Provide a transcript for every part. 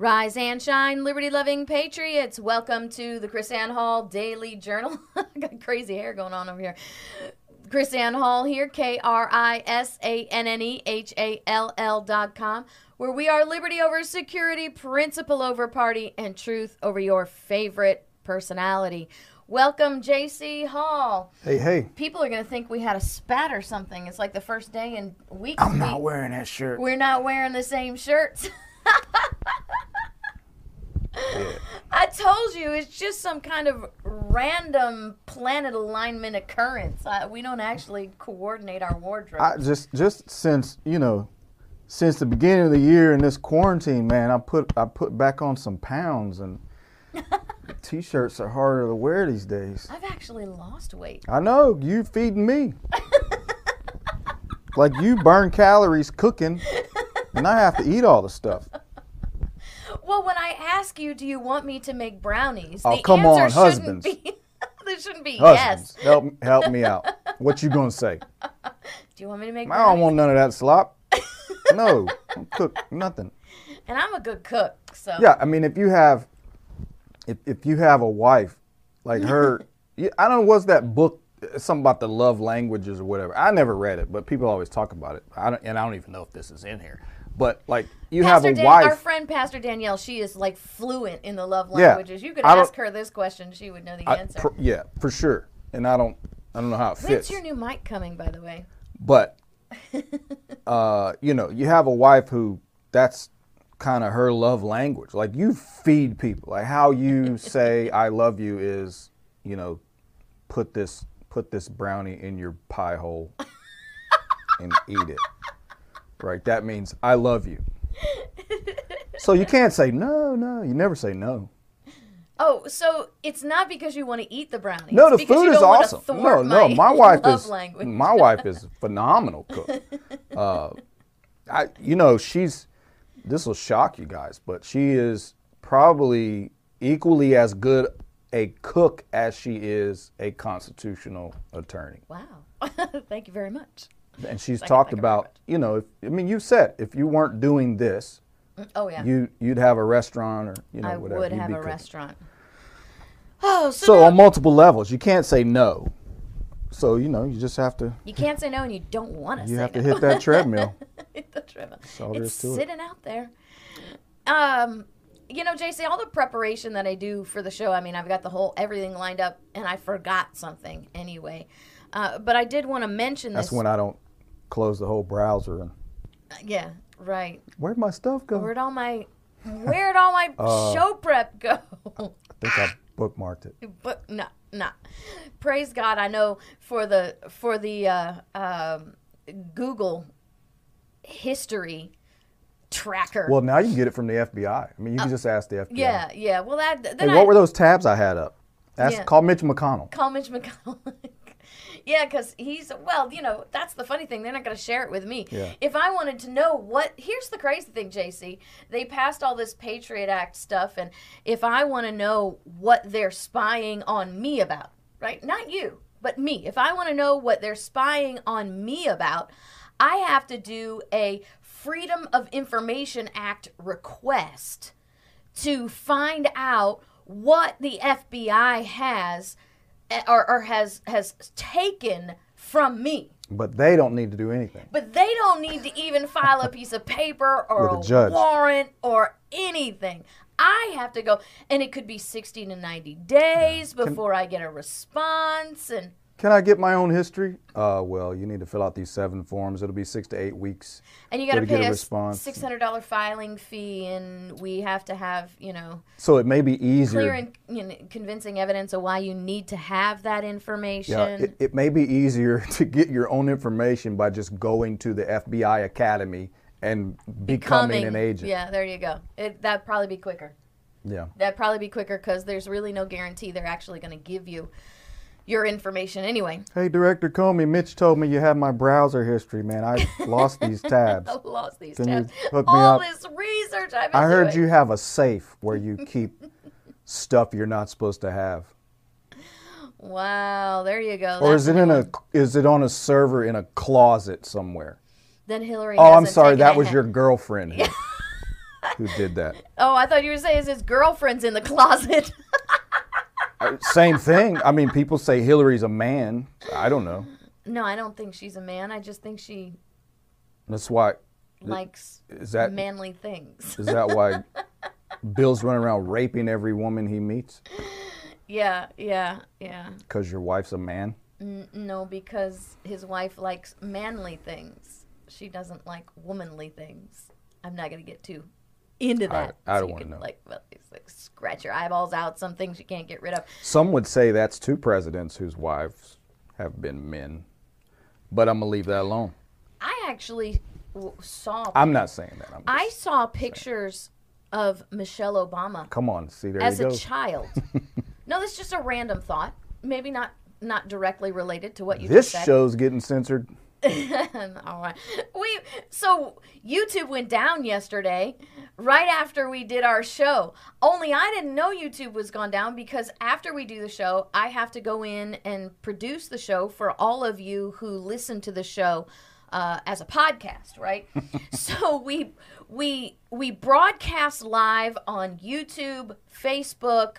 Rise and shine, liberty loving patriots. Welcome to the KrisAnne Hall Daily Journal. Got crazy hair going on over here. KrisAnne Hall here, K R I S A N N E H A L L dot com, where we are liberty over security, principle over party, and truth over your favorite personality. Welcome, JC Hall. Hey, hey. People are going to think we had a spat or something. It's like the first day in weeks. I'm not wearing that shirt. we're not wearing the same shirts. I told you it's just some kind of random planet alignment occurrence. I, we don't actually coordinate our wardrobe. I just just since, you know, since the beginning of the year in this quarantine, man, I put I put back on some pounds and t-shirts are harder to wear these days. I've actually lost weight. I know, you feeding me. like you burn calories cooking and I have to eat all the stuff. Well, when I ask you, do you want me to make brownies? Oh, the come answer on, shouldn't. Be, there shouldn't be Husbands, yes. help help me out. What you gonna say? Do you want me to make brownies? I don't want none of that slop. No, don't cook nothing. and I'm a good cook, so Yeah, I mean, if you have, if if you have a wife like her, I don't know what's that book, something about the love languages or whatever. I never read it, but people always talk about it. I don't, and I don't even know if this is in here. But like, you Pastor have a Dan- wife. Our friend Pastor Danielle, she is like fluent in the love Yeah. languages. You could I don't- ask her this question; she would know the I- answer. pr- yeah, for sure. And I don't, I don't know how it When's fits. your new mic coming, by the way? but uh, you know, you have a wife who that's kind of her love language. Like you feed people. Like how you say I love you is, you know, put this put this brownie in your pie hole and eat it. Right? That means I love you. So you can't say no, no. You never say no. Oh, so it's not because you want to eat the brownies. No, the food is awesome. No, no, my wife is language. my wife is a phenomenal cook. Uh, I, you know, she's. This will shock you guys, but she is probably equally as good a cook as she is a constitutional attorney. Wow, thank you very much. And she's you, talked very about, you know, if, I mean, you said if you weren't doing this, Oh yeah, you you'd have a restaurant or you know I whatever. would You'd have a cooking. restaurant. Oh, so, So now- on multiple levels, you can't say no. So you know, you just have to you can't say no, and you don't want to you have to hit that treadmill. hit the treadmill. It's to it. sitting out there. Um, you know, JC, all the preparation that I do for the show, I mean, I've got the whole everything lined up, and I forgot something anyway. Uh, but I did want to mention That's this. when I don't close the whole browser and yeah, right. where'd my stuff go? Where'd all my Where'd all my Uh, show prep go? I think I bookmarked it. but no, no. Praise God! I know for the for the uh, um, Google history tracker. Well, now you can get it from the FBI. I mean, you can just ask the FBI. Uh, yeah, yeah. Well, that then Hey, I what were those tabs I had up? Ask, Yeah. Call Mitch McConnell. call Mitch McConnell. yeah, because he's well, you know, that's the funny thing. They're not going to share it with me. Yeah. If I wanted to know what, here's the crazy thing, JC. They passed all this Patriot Act stuff, and if I want to know what they're spying on me about, right? Not you, but me. If I want to know what they're spying on me about, I have to do a Freedom of Information Act request to find out what the FBI has Eh, or, or has has taken from me. But they don't need to do anything. But they don't need to even file a piece of paper or With a judge. warrant or anything. I have to go, and it could be 60 to 90 days before I get a response. And Can I get my own history? Uh, well, you need to fill out these seven forms. It'll be six to eight weeks. and you got to pay a response. six hundred dollar filing fee, and we have to have you know So it may be easier. clear and you know, convincing evidence of why you need to have that information. Yeah, it, it may be easier to get your own information by just going to the FBI Academy and becoming, an agent. Yeah, there you go. It, that'd probably be quicker. Yeah. That'd probably be quicker because there's really no guarantee they're actually going to give you your information anyway. Hey, Director Comey, Mitch told me you have my browser history, man. I lost these tabs. I lost these Can you tabs. hook me All up? this research I've been I heard doing. you have a safe where you keep stuff you're not supposed to have. Wow, there you go. Or That's is it in a is it on a server in a closet somewhere? Then Hillary. Oh, I'm sorry, that was your girlfriend. who did that. Oh, I thought you were saying his girlfriend's in the closet. Uh, Same thing. I mean, people say Hillary's a man. I don't know. no, I don't think she's a man. I just think she That's why. likes Is that manly things. is that why Bill's running around raping every woman he meets? yeah, yeah, yeah. Because your wife's a man. N- no, because his wife likes manly things. She doesn't like womanly things. I'm not gonna get too into that. I so don't wanna know. Like, well, like scratch your eyeballs out. Some things you can't get rid of. Some would say that's two presidents whose wives have been men, but I'm gonna leave that alone. I actually saw. I'm not saying that. I saw pictures of Michelle Obama come on, see there as a child. no, that's just a random thought. Maybe not not directly related to what you This show's getting censored. All right. We so YouTube went down yesterday right after we did our show. Only I didn't know YouTube was gone down because after we do the show, I have to go in and produce the show for all of you who listen to the show uh, as a podcast, right? so we we we broadcast live on YouTube, Facebook,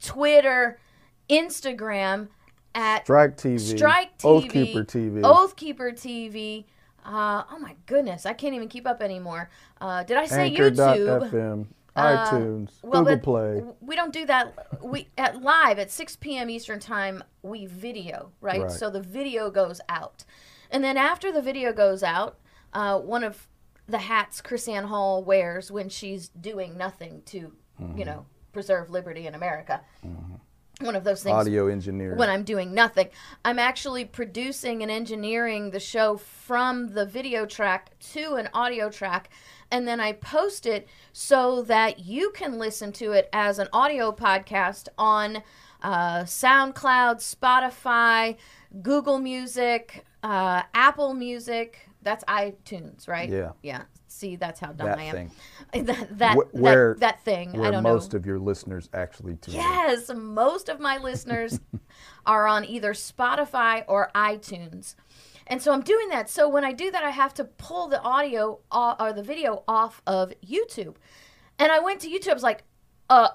Twitter, Instagram at Strike TV. Strike TV, Oathkeeper TV. Oathkeeper TV. Uh, oh my goodness, I can't even keep up anymore. Uh, did I say YouTube? Anchor.fm. Uh, iTunes. well, Google Play. We don't do that. We at live at 6 p.m. Eastern time. We video right? Right. so the video goes out, and then after the video goes out, uh, one of the hats KrisAnne Hall wears when she's doing nothing to, Mm-hmm. you know, preserve liberty in America. One of those things Audio engineer. when I'm doing nothing. I'm actually producing and engineering the show from the video track to an audio track, and then I post it so that you can listen to it as an audio podcast on uh, SoundCloud, Spotify, Google Music, uh, Apple Music. That's iTunes, right? Yeah. Yeah. See, that's how dumb that I am. thing. That that, Wh- where- that that thing. I don't most know. of your listeners actually tune. Yes, most of my listeners are on either Spotify or iTunes. And so I'm doing that. So when I do that, I have to pull the audio or the video off of YouTube. And I went to YouTube. I was like, uh,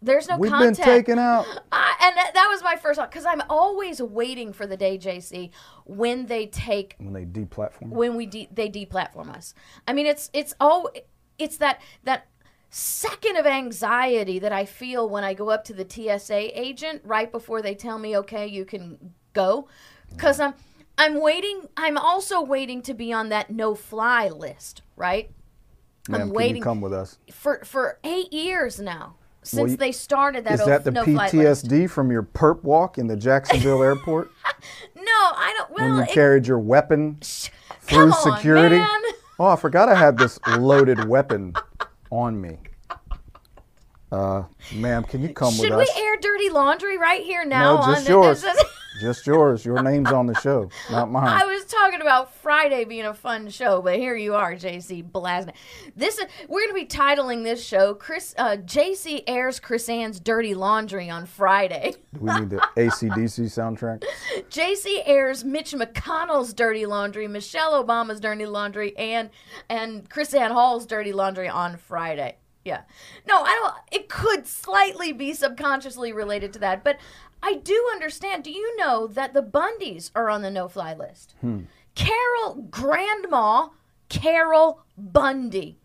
there's no We've content. been taken out. I, and that, that was my first thought because I'm always waiting for the day, JC, when they take When they deplatform. when we de- they deplatform us. I mean, it's it's all it's that that second of anxiety that I feel when I go up to the TSA agent right before they tell me, okay, you can go, because I'm I'm waiting. I'm also waiting to be on that no fly list, right? Ma'am, I'm waiting come with us? for for eight years now since you- they started that. Is that the no. PTSD from your perp walk in the Jacksonville airport No, I don't. when Well, you it- carried your weapon come through on, security? man. Oh, I forgot I had this loaded weapon on me. Uh, ma'am, can you come Should with us? Should we air dirty laundry right here now? no, on just the- yours. just yours. Your name's on the show, not mine. I was talking about Friday being a fun show, but here you are, JC blasting. This is we're going to be titling this show Chris uh, JC airs KrisAnne's dirty laundry on Friday. Do we need the ACDC soundtrack? JC airs Mitch McConnell's dirty laundry, Michelle Obama's dirty laundry, and and KrisAnne Hall's dirty laundry on Friday. Yeah. No, I don't it could slightly be subconsciously related to that, but I do understand. Do you know that the Bundys are on the no fly list? Hmm. Carol Grandma Carol Bundy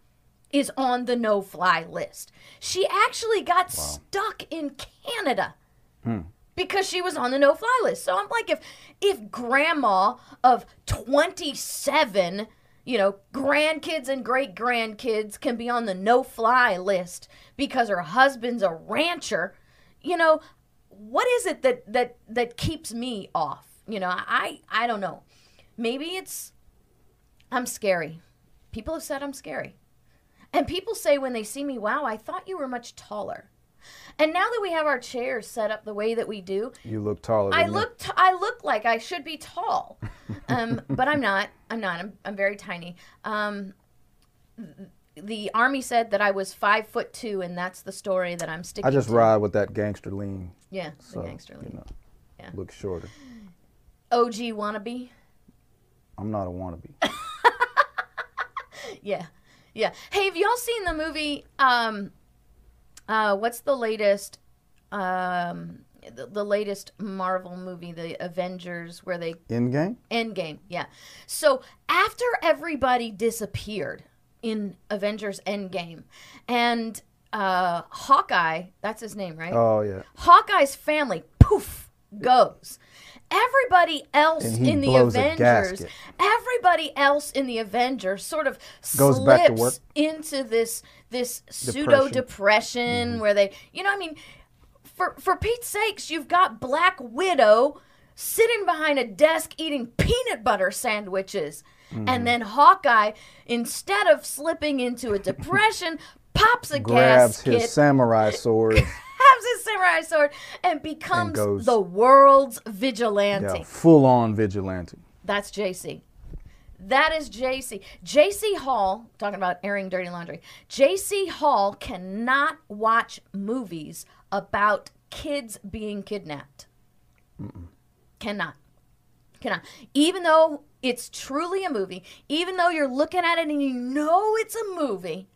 is on the no fly list. She actually got stuck in Canada hmm. because she was on the no fly list. So I'm like if if grandma of 27, you know, grandkids and great grandkids can be on the no fly list because her husband's a rancher, you know, what is it that that that keeps me off? You know, I I don't know. Maybe it's I'm scary. People have said I'm scary. And people say when they see me, "Wow, I thought you were much taller." And now that we have our chairs set up the way that we do, You look taller than I look t- I look like I should be tall, um, but I'm not. I'm not. I'm, I'm very tiny. Um, th- the army said that I was five foot two, and that's the story that I'm sticking. I just to. ride with that gangster lean. Yeah, the gangster lean. you know, Yeah. look shorter. OG wannabe. I'm not a wannabe. Yeah, Yeah. Hey, have y'all seen the movie? Um, uh, what's the latest? Um, the, the latest Marvel movie, the Avengers, where they Endgame. Endgame. Yeah. So after everybody disappeared in Avengers Endgame, and uh, Hawkeye, that's his name, right? Oh yeah. Hawkeye's family, poof, goes. Everybody else And he in the blows a Avengers, gasket. everybody else in the Avengers sort of Goes slips back to work. into this this pseudo depression Mm-hmm. where they, you know, I mean, for for Pete's sakes, you've got Black Widow sitting behind a desk eating peanut butter sandwiches, Mm-hmm. and then Hawkeye, instead of slipping into a depression, pops a Grabs gasket his samurai sword. has his samurai sword and becomes goes- the world's vigilante. yeah, full on vigilante. That's JC. That is JC. JC Hall, talking about airing dirty laundry. JC Hall cannot watch movies about kids being kidnapped. Cannot. Cannot. Even though it's truly a movie, even though you're looking at it and you know it's a movie,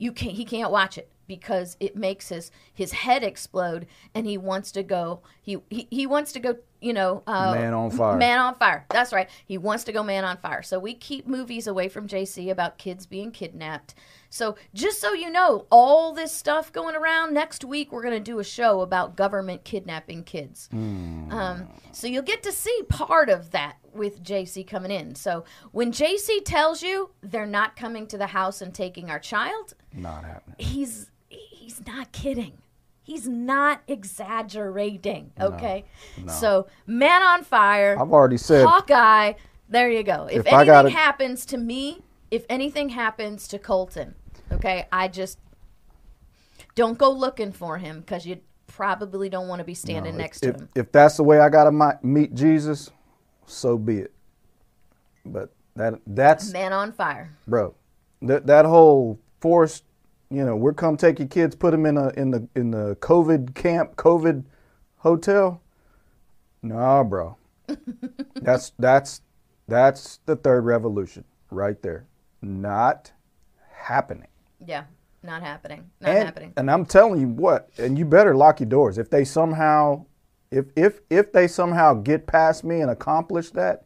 you can't he can't watch it because it makes his his head explode and he wants to go he he, he wants to go you know uh, Man on fire. man on fire. That's right. He wants to go man on fire. So we keep movies away from jc about kids being kidnapped. So just so you know all this stuff going around next week we're going to do a show about government kidnapping kids. Um, so you'll get to see part of that with JC coming in. So when JC tells you they're not coming to the house and taking our child, Not happening. he's he's not kidding. He's not exaggerating. Okay. So man on fire, I've already said Hawkeye. There you go. If, If anything happens to me, if anything happens to Colton, okay, I just don't go looking for him because you probably don't want to be standing No, next if, to him. If that's the way I gotta mi- meet Jesus, so be it. But that that's Man on fire. bro. That that whole forced, you know, we're come take your kids, put them in a in the in the COVID camp, COVID hotel. Nah, bro. that's that's that's the third revolution right there. Not happening. Yeah, not happening. Not and, happening. and I'm telling you what, and you better lock your doors. If they somehow, if if if they somehow get past me and accomplish that,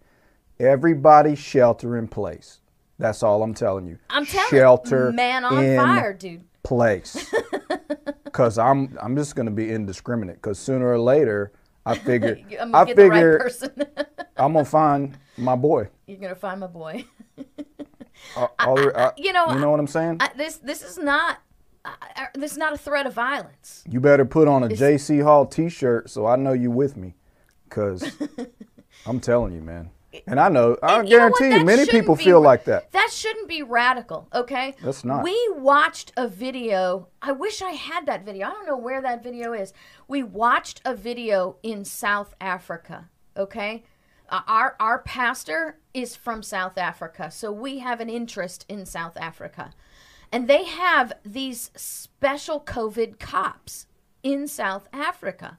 everybody shelter in place. That's all I'm telling you. I'm telling shelter man on in fire, dude. place. Because I'm I'm just gonna be indiscriminate. Because sooner or later, I figure I'm gonna I get the right figure person. I'm gonna find my boy. You're gonna find my boy. The- uh, you know, you know what I'm saying. I, this this is not uh, this is not a threat of violence. You better put on a JC Hall T-shirt so I know you with me, cause I'm telling you, man. And I know, I And you know guarantee you, That many people be feel like that. That shouldn't be radical, okay? That's not. We watched a video. I wish I had that video. I don't know where that video is. We watched a video in South Africa, okay? Uh, our our pastor is from South Africa, so we have an interest in South Africa. And they have these special COVID cops in South Africa.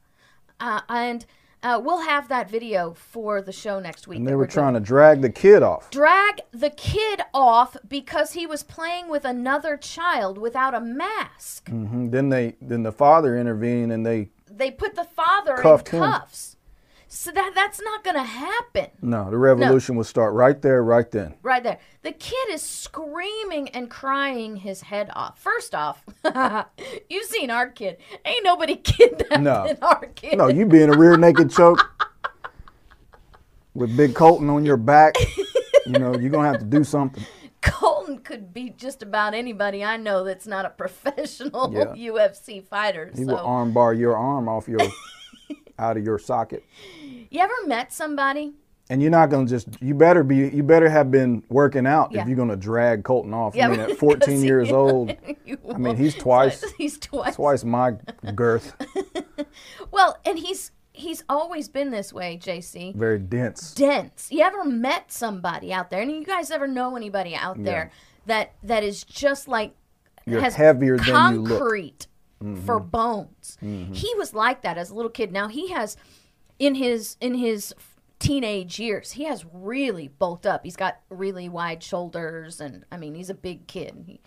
Uh, and uh, we'll have that video for the show next week. And they we're were doing trying to drag the kid off. drag the kid off because he was playing with another child without a mask. hmm Then they, then the father intervened and they, They put the father Cuffed in him. So that that's not going to happen. no, the revolution will start right there, right then. Right there. The kid is screaming and crying his head off. First off, you've seen our kid. Ain't nobody kidnapped No. our kid. No, you being a rear naked choke with Big Colton on your back. You know, you're gonna have to do something. Colton could beat just about anybody I know that's not a professional Yeah. UFC fighter. He so. will arm bar your arm off your, out of your socket. You ever met somebody And you're not gonna just. You better be. You better have been working out Yeah. if you're gonna drag Colton off. Yeah, I mean, at because 14 he- years old, I mean, he's twice- He's twice. twice my girth. Well, and he's he's always been this way, JC. Very dense. Dense. You ever met somebody out there? And you guys ever know anybody out there that that is just like You're has heavier than concrete for bones. He was like that as a little kid. Now he has in his in his teenage years, he has really bulked up. He's got really wide shoulders, and I mean, he's a big kid.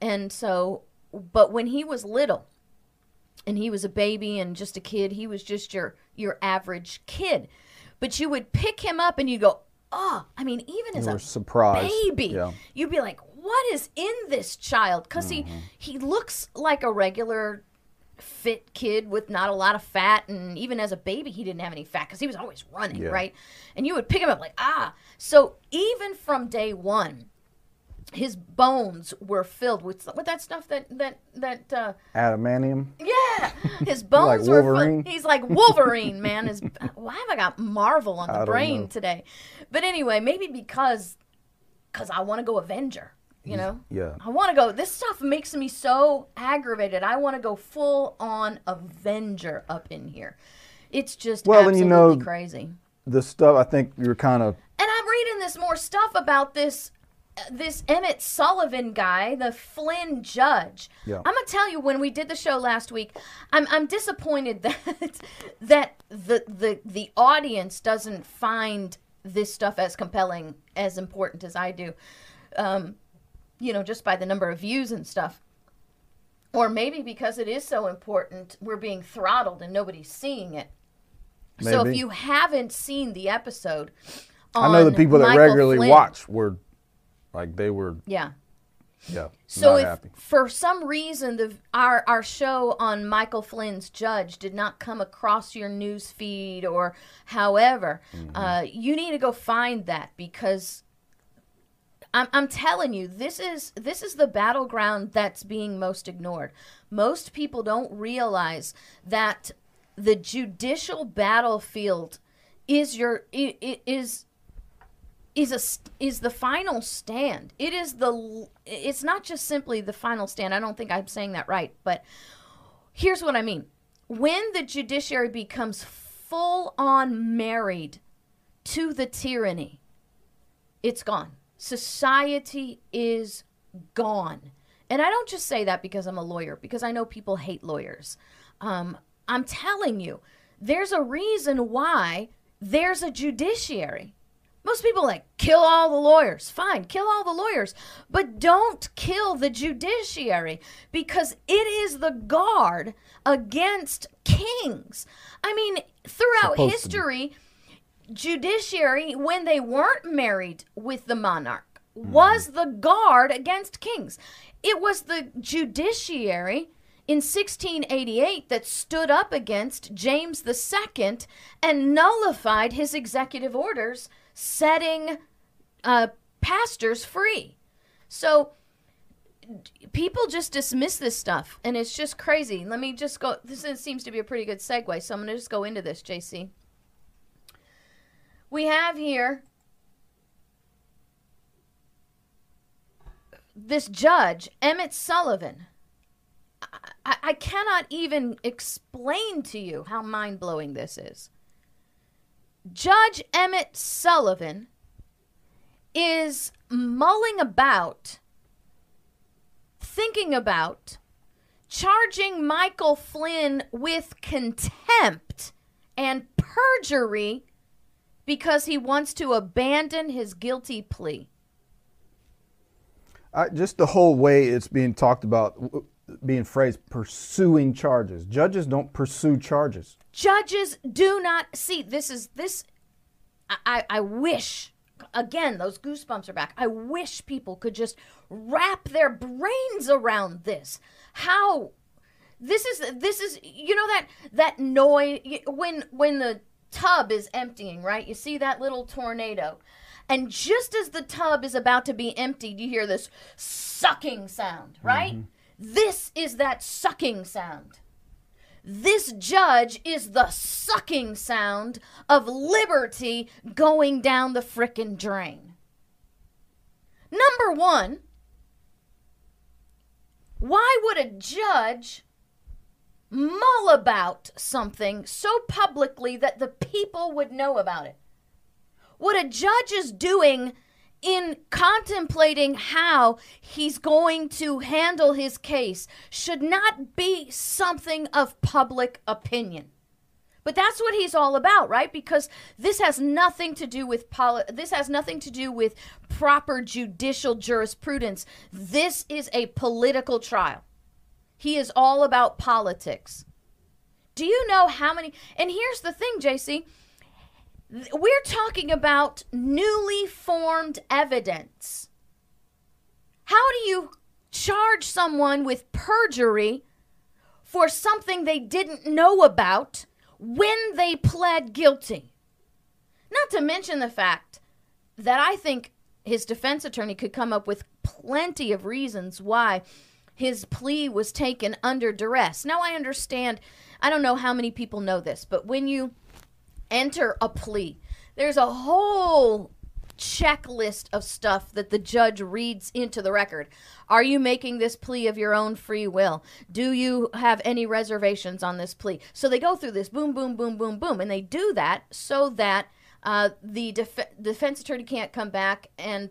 And so, but when he was little, and he was a baby and just a kid, he was just your your average kid. But you would pick him up and you go, oh, I mean, even as a surprised. baby, Yeah. you'd be like, what is in this child? Because Mm-hmm. he he looks like a regular fit kid with not a lot of fat and even as a baby he didn't have any fat because he was always running Yeah. right and you would pick him up like ah so even from day one his bones were filled with with that stuff that that that uh Adamantium. yeah his bones Like were filled he's like wolverine man Is why have i got marvel on the brain know. today but anyway maybe because because i want to go avenger you know Yeah. I want to go. This stuff makes me so aggravated. I want to go full on Avenger up in here. It's just Well, and you know- crazy. The stuff I think you're kind of And I'm reading this more stuff about this uh, this Emmett Sullivan guy, the Flynn judge. Yeah. I'm gonna tell you when we did the show last week, I'm I'm disappointed that that the the the audience doesn't find this stuff as compelling, as important as I do. Um, you know, just by the number of views and stuff. Or maybe because it is so important, we're being throttled and nobody's seeing it. So if you haven't seen the episode, I know the people that Michael regularly Flynn- watch were like they were Yeah. yeah So if happy. for some reason the our our show on Michael Flynn's Judge did not come across your news feed or however, Mm-hmm. uh, you need to go find that because I'm I'm telling you this is this is the battleground that's being most ignored. Most people don't realize that the judicial battlefield is your is is a is the final stand. It is the it's not just simply the final stand. I don't think I'm saying that right, but here's what I mean. When the judiciary becomes full on married to the tyranny, it's gone. Society is gone. And I don't just say that because I'm a lawyer, because I know people hate lawyers. Um, I'm telling you, there's a reason why there's a judiciary. Most people like kill all the lawyers. Fine, kill all the lawyers, but don't kill the judiciary because it is the guard against kings. I mean, throughout Supposed to history, judiciary when they weren't married with the monarch was the guard against kings. It was the judiciary in 1688 that stood up against James II and nullified his executive orders setting uh, pastors free. So people just dismiss this stuff and it's just crazy. Let me just go this seems to be a pretty good segue, so I'm going to just go into this, JC. We have here this judge, Emmett Sullivan. I, I, cannot even explain to you how mind blowing this is. Judge Emmett Sullivan is mulling about, thinking about, charging Michael Flynn with contempt and perjury because he wants to abandon his guilty plea. I, just the whole way it's being talked about, being phrased, pursuing charges. Judges don't pursue charges. Judges do not see this is this I, I, I wish again those goosebumps are back. I wish people could just wrap their brains around this. How this is this is you know that that noise when when the tub is emptying, right? You see that little tornado. And just as the tub is about to be emptied, you hear this sucking sound, right? Mm-hmm. This is that sucking sound. This judge is the sucking sound of liberty going down the frickin' drain. Number one, why would a judge mull about something so publicly that the people would know about it? What a judge is doing in contemplating how he's going to handle his case should not be something of public opinion. But that's what he's all about, right? Because this has nothing to do with poli- this has nothing to do with proper judicial jurisprudence. This is a political trial. He is all about politics. Do you know how many And here's the thing, JC. We're talking about newly formed evidence. How do you charge someone with perjury for something they didn't know about when they pled guilty. Not to mention the fact that I think his defense attorney could come up with plenty of reasons why his plea was taken under duress. Now, I understand, I don't know how many people know this, but when you enter a plea, there's a whole checklist of stuff that the judge reads into the record. Are you making this plea of your own free will? Do you have any reservations on this plea? So they go through this boom, boom, boom, boom, boom, and they do that so that uh, the def- defense attorney can't come back and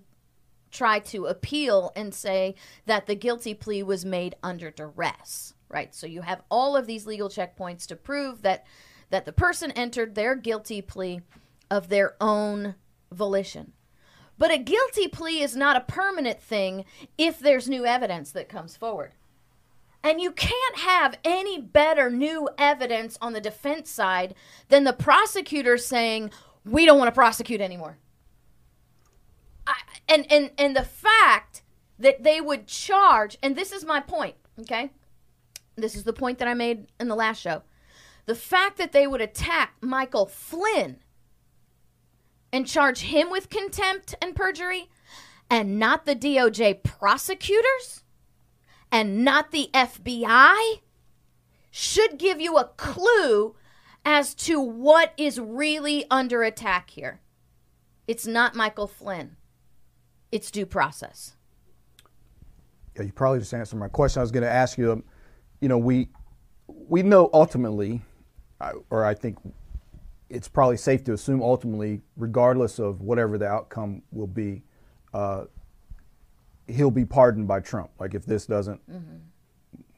try to appeal and say that the guilty plea was made under duress, right? So you have all of these legal checkpoints to prove that that the person entered their guilty plea of their own volition. But a guilty plea is not a permanent thing if there's new evidence that comes forward. And you can't have any better new evidence on the defense side than the prosecutor saying, we don't want to prosecute anymore. I, and, and, and the fact that they would charge, and this is my point, okay? This is the point that I made in the last show. The fact that they would attack Michael Flynn and charge him with contempt and perjury and not the DOJ prosecutors and not the FBI should give you a clue as to what is really under attack here. It's not Michael Flynn. It's due process. Yeah, you probably just answered my question. I was going to ask you. You know, we we know ultimately, or I think it's probably safe to assume ultimately, regardless of whatever the outcome will be, uh, he'll be pardoned by Trump. Like if this doesn't mm-hmm.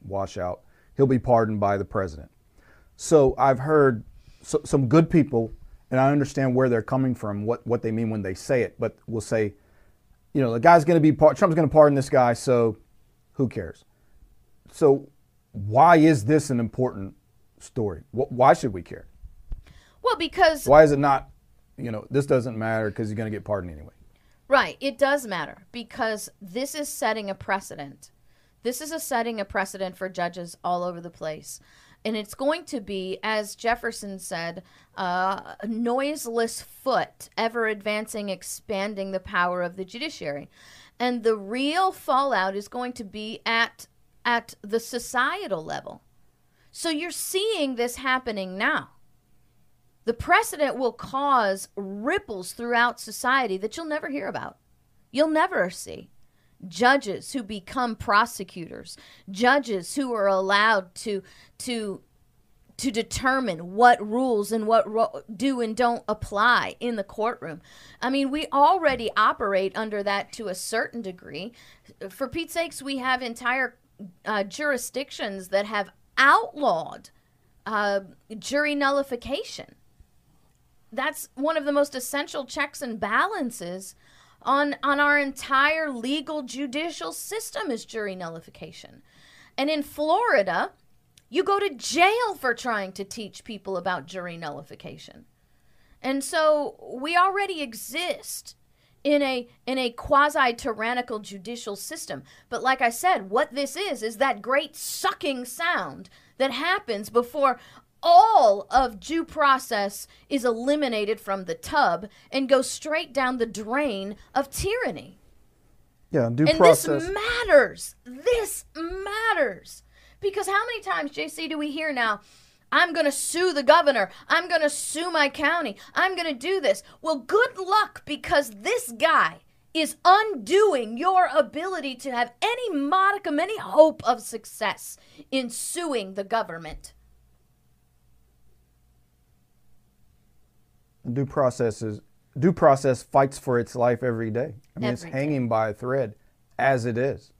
wash out, he'll be pardoned by the president. So I've heard so, some good people, and I understand where they're coming from, what, what they mean when they say it, but we'll say, you know, the guy's going to be, part, Trump's going to pardon this guy, so who cares? So why is this an important story? Why should we care? Well, because why is it not? You know, this doesn't matter because he's going to get pardoned anyway. Right. It does matter because this is setting a precedent. This is a setting a precedent for judges all over the place. And it's going to be, as Jefferson said, uh, a noiseless foot, ever advancing, expanding the power of the judiciary. And the real fallout is going to be at at the societal level. So you're seeing this happening now the precedent will cause ripples throughout society that you'll never hear about. You'll never see. Judges who become prosecutors, judges who are allowed to to to determine what rules and what ro- do and don't apply in the courtroom. I mean, we already operate under that to a certain degree. For Pete's sakes, we have entire uh, jurisdictions that have outlawed uh, jury nullification that's one of the most essential checks and balances on on our entire legal judicial system is jury nullification. And in Florida, you go to jail for trying to teach people about jury nullification. And so we already exist in a in a quasi tyrannical judicial system. But like I said, what this is is that great sucking sound that happens before all of due process is eliminated from the tub and goes straight down the drain of tyranny. Yeah, due and process. this matters. This matters. Because how many times, JC, do we hear now? I'm going to sue the governor. I'm going to sue my county. I'm going to do this. Well, good luck because this guy is undoing your ability to have any modicum, any hope of success in suing the government. Due process is due process fights for its life every day. I mean, every it's day. hanging by a thread, as it is.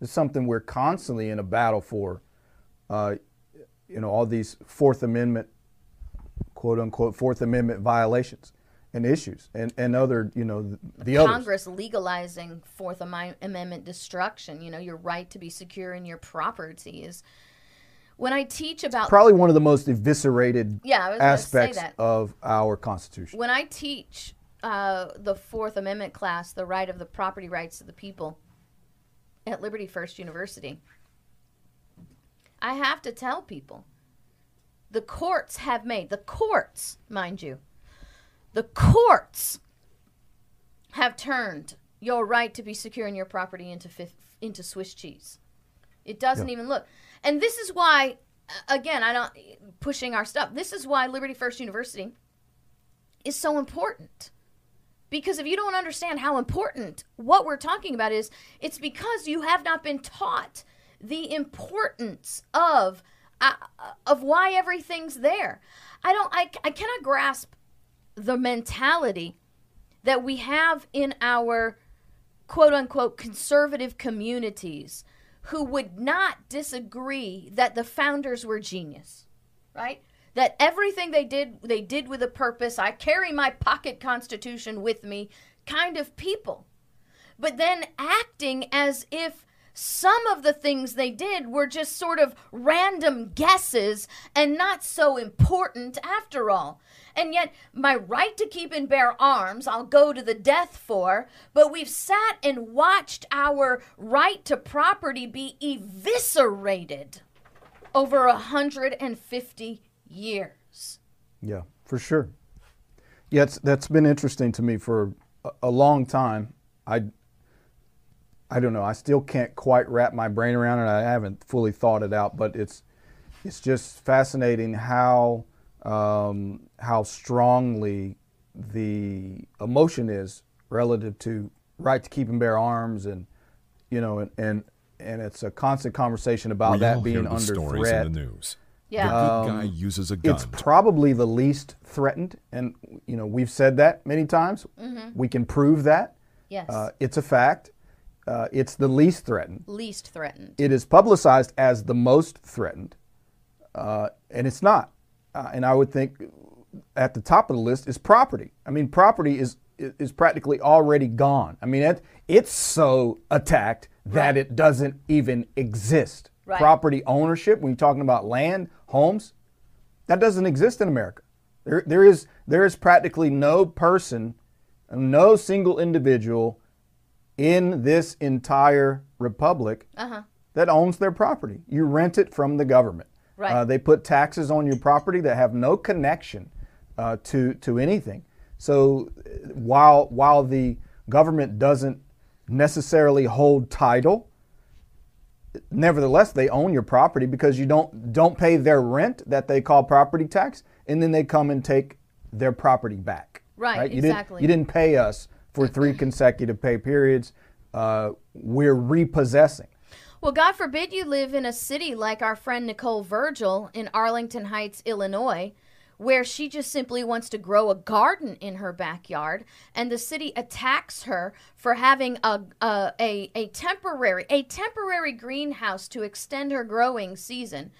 It's something we're constantly in a battle for. Uh, you know, all these Fourth Amendment quote unquote Fourth Amendment violations and issues and, and other, you know, the, the others. Congress legalizing Fourth Amendment destruction, you know, your right to be secure in your property is. When I teach about Probably one of the most eviscerated Yeah, I was gonna say aspects of our Constitution. when I teach uh, the Fourth Amendment class, the right of the property rights of the people at Liberty First University, I have to tell people the courts have made, the courts, mind you, the courts have turned your right to be secure in your property into, into Swiss cheese. It doesn't even look. And this is why, uh, again, I don't pushing our stuff. This is why Liberty First University is so important. Because if you don't understand how important what we're talking about is, it's because you have not been taught the importance of uh, of why everything's there. I don't I, I cannot grasp the mentality that we have in our quote unquote conservative communities who would not disagree that the founders were genius, right? That everything they did, they did with a purpose. I carry my pocket constitution with me, kind of people. But then acting as if some of the things they did were just sort of random guesses and not so important after all. And yet, my right to keep and bear arms, I'll go to the death for, but we've sat and watched our right to property be eviscerated over 150 years. Yeah, for sure. Yeah, that's been interesting to me for a, long time. I, I don't know. I still can't quite wrap my brain around it. I haven't fully thought it out, but it's, it's just fascinating how, um, how strongly the emotion is relative to right to keep and bear arms, and you know, and and, and it's a constant conversation about We that all being hear the under stories threat. in the news. Yeah. The good guy uses a gun. Um, It's probably the least threatened, and you know we've said that many times. We can prove that. yes. Uh, it's a fact. Uh, it's the least threatened. Least threatened. It is publicized as the most threatened, uh, and it's not. Uh, and I would think at the top of the list is property. I mean, property is is practically already gone. I mean, it, it's so attacked that it doesn't even exist. Right. Property ownership, when you're talking about land, homes, that doesn't exist in America. There, there is there is practically no person, no single individual in this entire republic Uh-huh. that owns their property. You rent it from the government. Right. Uh, they put taxes on your property that have no connection uh, to to anything. So while while the government doesn't necessarily hold title, nevertheless they own your property because you don't don't pay their rent that they call property tax, and then they come and take their property back. Right, You exactly. Didn't, you didn't pay us for three consecutive pay periods. Uh, we're repossessing. Well, God forbid you live in a city like our friend Nicole Virgil in Arlington Heights, Illinois, where she just simply wants to grow a garden in her backyard, and the city attacks her for having a a, a, a temporary a temporary greenhouse to extend her growing season,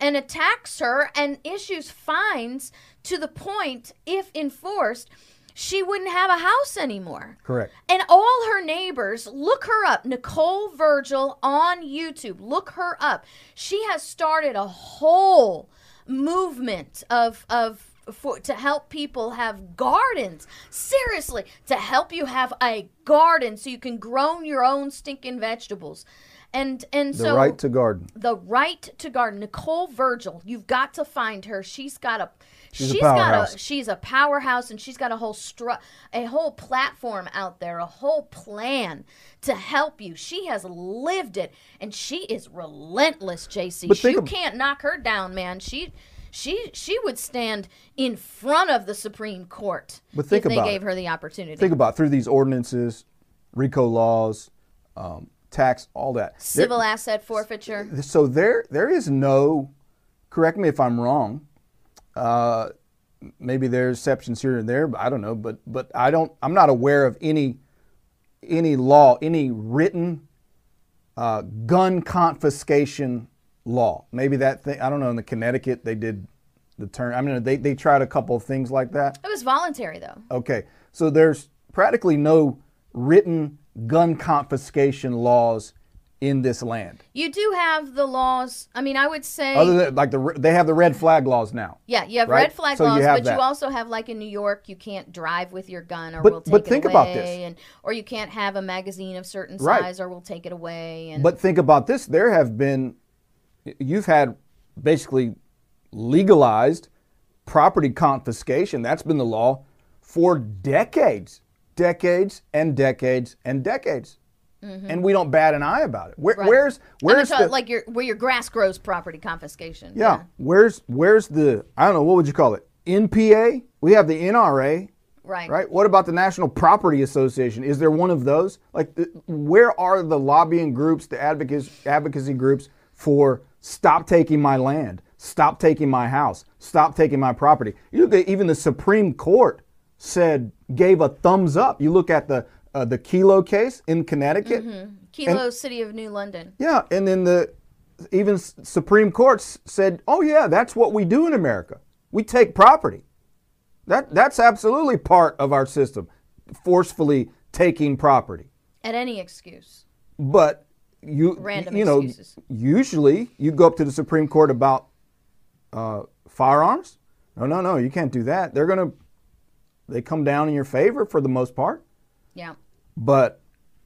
and attacks her and issues fines to the point, if enforced, she wouldn't have a house anymore. Correct. And all her neighbors, look her up, Nicole Virgil on YouTube. Look her up. She has started a whole movement of of for to help people have gardens. Seriously, to help you have a garden so you can grow your own stinking vegetables. And and The so the right to garden. the right to garden. Nicole Virgil, you've got to find her. She's got a She's a got a she's a powerhouse and she's got a whole stru- a whole platform out there, a whole plan to help you. She has lived it and she is relentless, JC. But you ab- can't knock her down, man. She she she would stand in front of the Supreme Court But think if they about gave it. her the opportunity. Think about through these ordinances, RICO laws, um, tax, all that. There- Civil asset forfeiture. so there there is no correct me if i'm wrong uh, maybe there's exceptions here and there but i don't know but but i don't i'm not aware of any any law any written uh, gun confiscation law maybe that thing i don't know in the connecticut they did the term. I mean, they they tried a couple of things like that. It was voluntary though. Okay, so there's practically no written gun confiscation laws in this land. You do have the laws. I mean, I would say Other than like the they have the red flag laws now. Yeah, you have Right? red flag So laws, have but that. you also have like in New York, you can't drive with your gun or But- we'll take but it think away, about this. and or you can't have a magazine of certain Right. size or we'll take it away. And But think about this: there have been, you've had basically legalized property confiscation. That's been the law for decades, decades and decades and decades, and we don't bat an eye about it. Where, Mm-hmm. Right. Where's where's the like your where your grass grows property confiscation. yeah? Where's where's the I don't know what would you call it? NPA. We have the NRA. Right. Right. What about the National Property Association? Is there one of those? Like, where are the lobbying groups, the advocacy advocacy groups for stop taking my land, stop taking my house, stop taking my property? You look at even the Supreme Court said gave a thumbs up. You look at the uh, the Kelo case in Connecticut. Kelo City of New London. Yeah, and then the even S- Supreme Court s- said, "Oh yeah, that's what we do in America. We take property. That that's absolutely part of our system, forcefully taking property. At any excuse. But you Random you know excuses. usually you go up to the Supreme Court about uh, firearms. No, no, no, you can't do that. They're gonna they come down in your favor for the most part. Yeah. But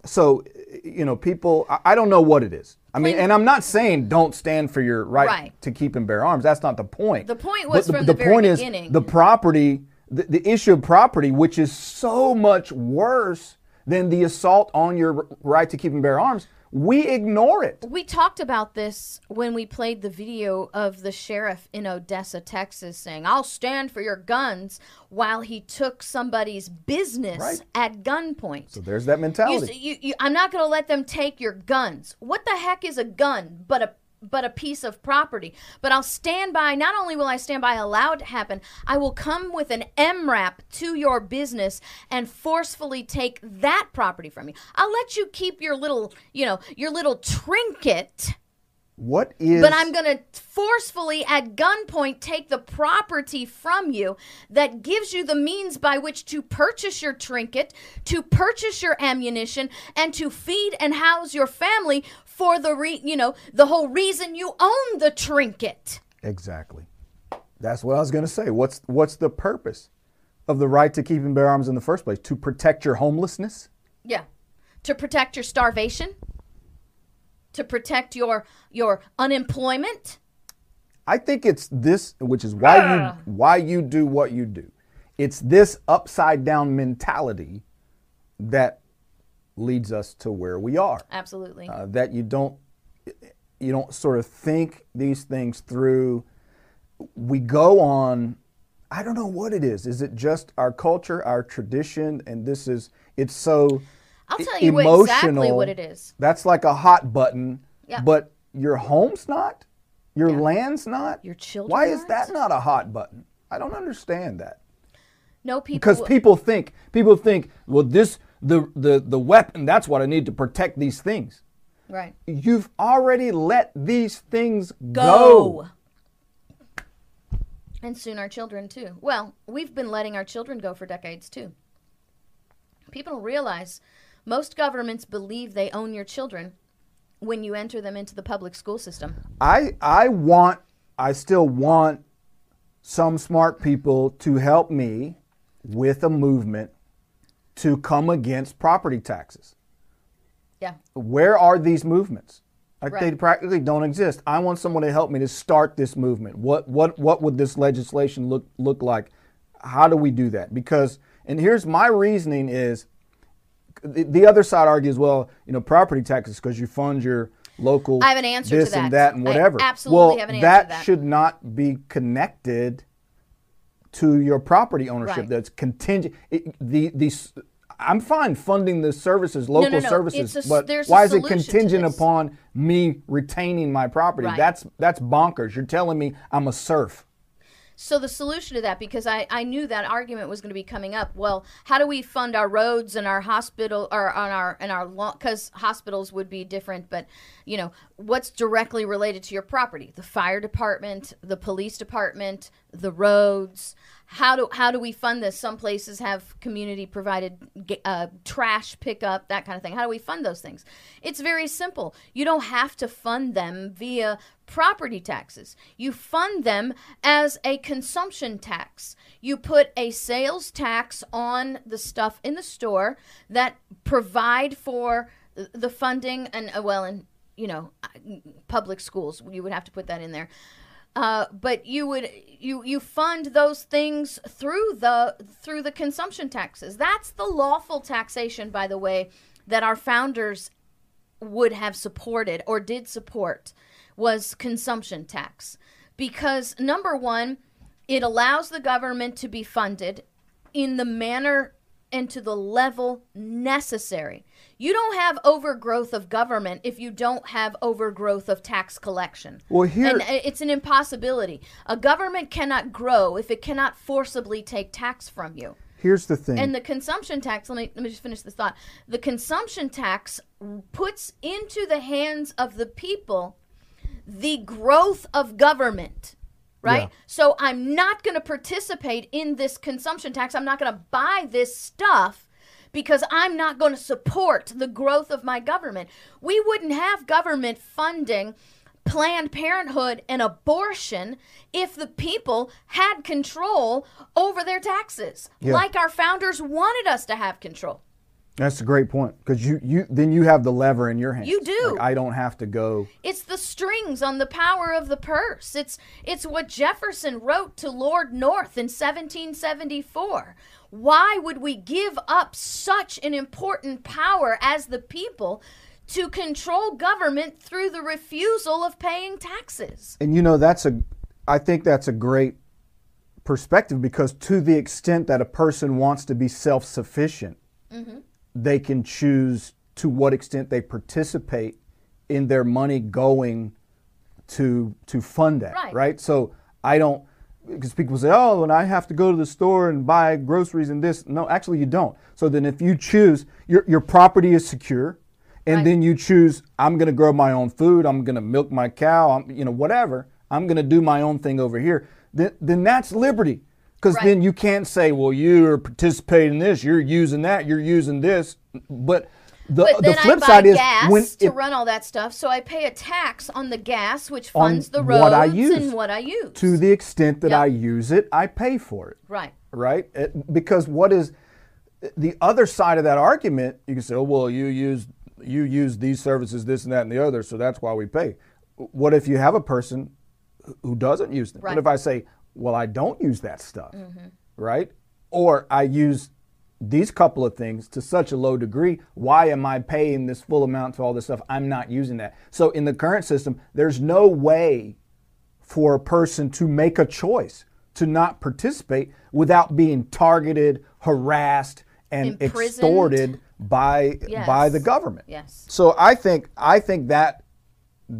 so you know, people. I, don't know what it is. I mean, and I'm not saying don't stand for your right, Right. to keep and bear arms. That's not the point. The point But was from the very point beginning. is the property, the, the issue of property, which is so much worse than the assault on your right to keep and bear arms. We ignore it. We talked about this when we played the video of the sheriff in Odessa, Texas, saying, I'll stand for your guns while he took somebody's business Right. at gunpoint. So there's that mentality. s- you, you, I'm not going to let them take your guns. What the heck is a gun but a but a piece of property? But I'll stand by. Not only will I stand by, allow it to happen. I will come with an MRAP to your business and forcefully take that property from you. I'll let you keep your little, you know, your little trinket. what is? But I'm going to forcefully, at gunpoint, take the property from you that gives you the means by which to purchase your trinket, to purchase your ammunition, and to feed and house your family for the re- you know the whole reason you own the trinket. Exactly. That's what I was going to say. What's what's the purpose of the right to keep and bear arms in the first place? To protect your homelessness? Yeah, to protect your starvation, to protect your your unemployment. I think it's this, which is why you why you do what you do. It's this upside down mentality that leads us to where we are. Absolutely. Uh, that you don't you don't sort of think these things through. We go on. I don't know what it is. Is it just our culture, our tradition, and this is it's so I'll tell you what- exactly emotional. what it is. That's like a hot button, Yeah. but your home's not, your land's not. Your children Why is aren't? that not a hot button? I don't understand that no people. because people think people think well this the the the weapon that's what I need to protect these things. right. You've already let these things go. And soon our children too. Well, we've been letting our children go for decades too. People realize most governments believe they own your children when you enter them into the public school system. I I want I still want some smart people to help me with a movement to come against property taxes. Yeah. Where are these movements? Like they practically don't exist. I want someone to help me to start this movement. What what what would this legislation look look like? How do we do that? Because and here's my reasoning is the, the other side argues well, you know, property taxes because you fund your local I have an answer to this that. and that and I whatever. absolutely well, have an answer that to that. should not be connected to your property ownership. Right. That's contingent. It, the the I'm fine funding the services, local no, no. services, It's a but why is it contingent upon me retaining my property? Right. That's that's bonkers. You're telling me I'm a serf. So the solution to that, because I, I knew that argument was going to be coming up. Well, how do we fund our roads and our hospital or on our and our because hospitals would be different, but you know what's directly related to your property the fire department the police department the roads how do how do we fund this? Some places have community provided uh, trash pickup that kind of thing. How do we fund those things? It's very simple. You don't have to fund them via property taxes. You fund them as a consumption tax. You put a sales tax on the stuff in the store that provide for the funding and uh, well and you know, public schools. You would have to put that in there. Uh, but you would you you fund those things through the through the consumption taxes. That's the lawful taxation, by the way, that our founders would have supported or did support was consumption tax because number one, it allows the government to be funded in the manner and to the level necessary. You don't have overgrowth of government if you don't have overgrowth of tax collection. Well, here and uh, it's an impossibility. A government cannot grow if it cannot forcibly take tax from you. Here's the thing. And the consumption tax, let me let me just finish this thought. The consumption tax puts into the hands of the people the growth of government right? Yeah. So I'm not going to participate in this consumption tax. I'm not going to buy this stuff because I'm not going to support the growth of my government. We wouldn't have government funding Planned Parenthood and abortion if the people had control over their taxes, yeah. like our founders wanted us to have control. That's a great point because you, you then you have the lever in your hand. You do. Like, I don't have to go. It's the strings on the power of the purse. It's it's what Jefferson wrote to Lord North in 1774. Why would we give up such an important power as the people to control government through the refusal of paying taxes? And you know that's a I think that's a great perspective because to the extent that a person wants to be self-sufficient. Mm-hmm they can choose to what extent they participate in their money going to to fund that right, right? so i don't because people say oh and i have to go to the store and buy groceries and this no actually you don't so then if you choose your, your property is secure and right. then you choose i'm going to grow my own food i'm going to milk my cow I'm, you know whatever i'm going to do my own thing over here then, then that's liberty because right. then you can't say, well, you're participating in this, you're using that, you're using this. But the, but the flip side is when to it, run all that stuff, so I pay a tax on the gas, which funds the roads what I use. and what I use. To the extent that yep. I use it, I pay for it. Right. Right. It, because what is the other side of that argument? You can say, oh, well, you use you use these services, this and that and the other, so that's why we pay. What if you have a person who doesn't use them? Right. What if I say, well, I don't use that stuff, mm-hmm. right? Or I use these couple of things to such a low degree. Why am I paying this full amount to all this stuff? I'm not using that. So in the current system, there's no way for a person to make a choice to not participate without being targeted, harassed, and Imprisoned. extorted by yes. by the government. Yes. So I think I think that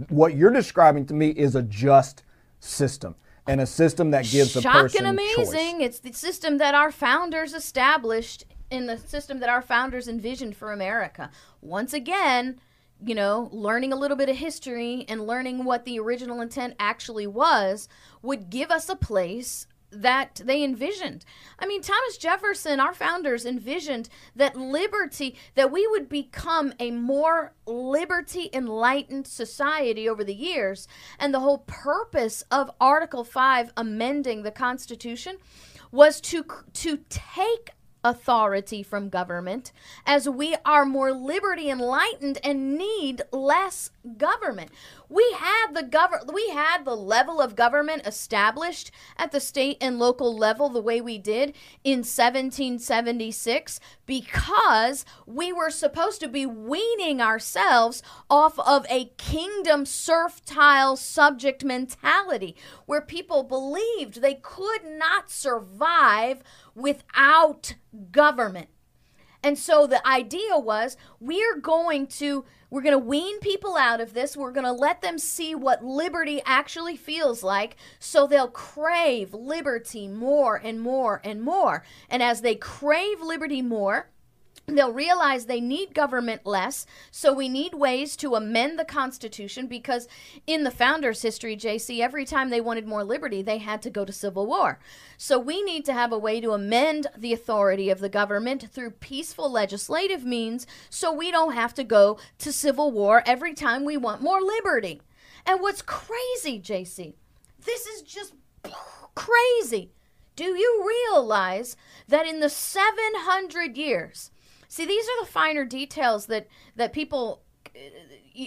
what you're describing to me is a just system and a system that gives a person shocking amazing. Choice. It's the system that our founders established in the system that our founders envisioned for America. Once again, you know, learning a little bit of history and learning what the original intent actually was would give us a place that they envisioned. I mean, Thomas Jefferson, our founders, envisioned that liberty, that we would become a more liberty enlightened society over the years. And the whole purpose of Article 5 amending the Constitution was to to take authority from government as we are more liberty enlightened and need less government. We had the govern we had the level of government established at the state and local level the way we did in 1776 because we were supposed to be weaning ourselves off of a kingdom serf-tile subject mentality where people believed they could not survive without government. And so the idea was we're going to we're going to wean people out of this. We're going to let them see what liberty actually feels like so they'll crave liberty more and more and more. And as they crave liberty more, They'll realize they need government less, so we need ways to amend the Constitution because in the founders' history, JC, every time they wanted more liberty, they had to go to civil war. So we need to have a way to amend the authority of the government through peaceful legislative means so we don't have to go to civil war every time we want more liberty. And what's crazy, JC, this is just crazy. Do you realize that in the 700 years, See, these are the finer details that that people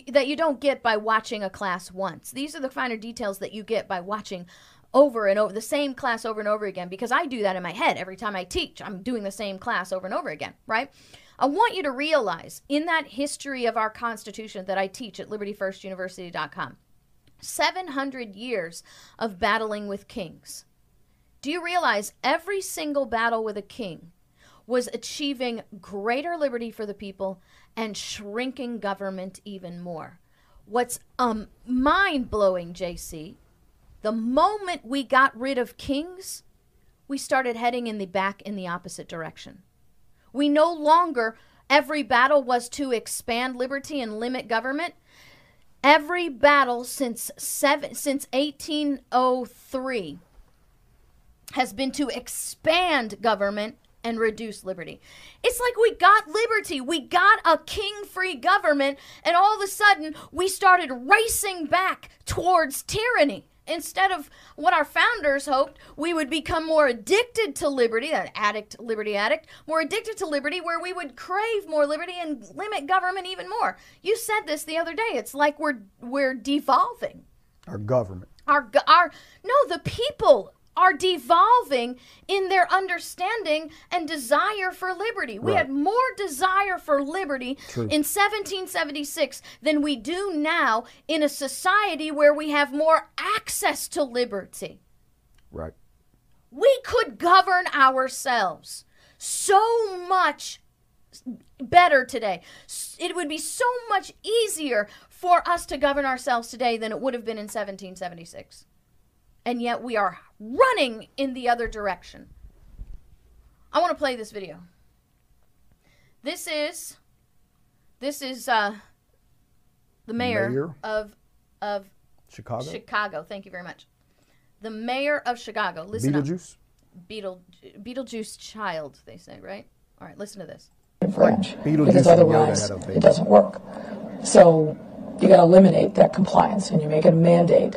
that you don't get by watching a class once. These are the finer details that you get by watching over and over the same class over and over again because I do that in my head every time I teach. I'm doing the same class over and over again, right? I want you to realize in that history of our Constitution that I teach at libertyfirstuniversity.com 700 years of battling with kings. Do you realize every single battle with a king was achieving greater liberty for the people and shrinking government even more. What's um, mind blowing, JC, the moment we got rid of kings, we started heading in the back in the opposite direction. We no longer, every battle was to expand liberty and limit government. Every battle since seven, since 1803 has been to expand government and reduce liberty. It's like we got liberty, we got a king free government, and all of a sudden we started racing back towards tyranny. Instead of what our founders hoped, we would become more addicted to liberty, that addict, liberty addict, more addicted to liberty, where we would crave more liberty and limit government even more. You said this the other day. It's like we're we're devolving. Our government. Our our no, the people are devolving in their understanding and desire for liberty. We had more desire for liberty True. in 1776 than we do now in a society where we have more access to liberty. Right. We could govern ourselves so much better today. It would be so much easier for us to govern ourselves today than it would have been in 1776 and yet we are running in the other direction. I want to play this video. This is this is uh, the mayor, mayor, of of Chicago. Chicago. Thank you very much. The mayor of Chicago. Listen Beetlejuice. Up. Beetle Beetlejuice child. They say right. All right. Listen to this. French, because otherwise it doesn't work. So you got to eliminate that compliance, and you make it a mandate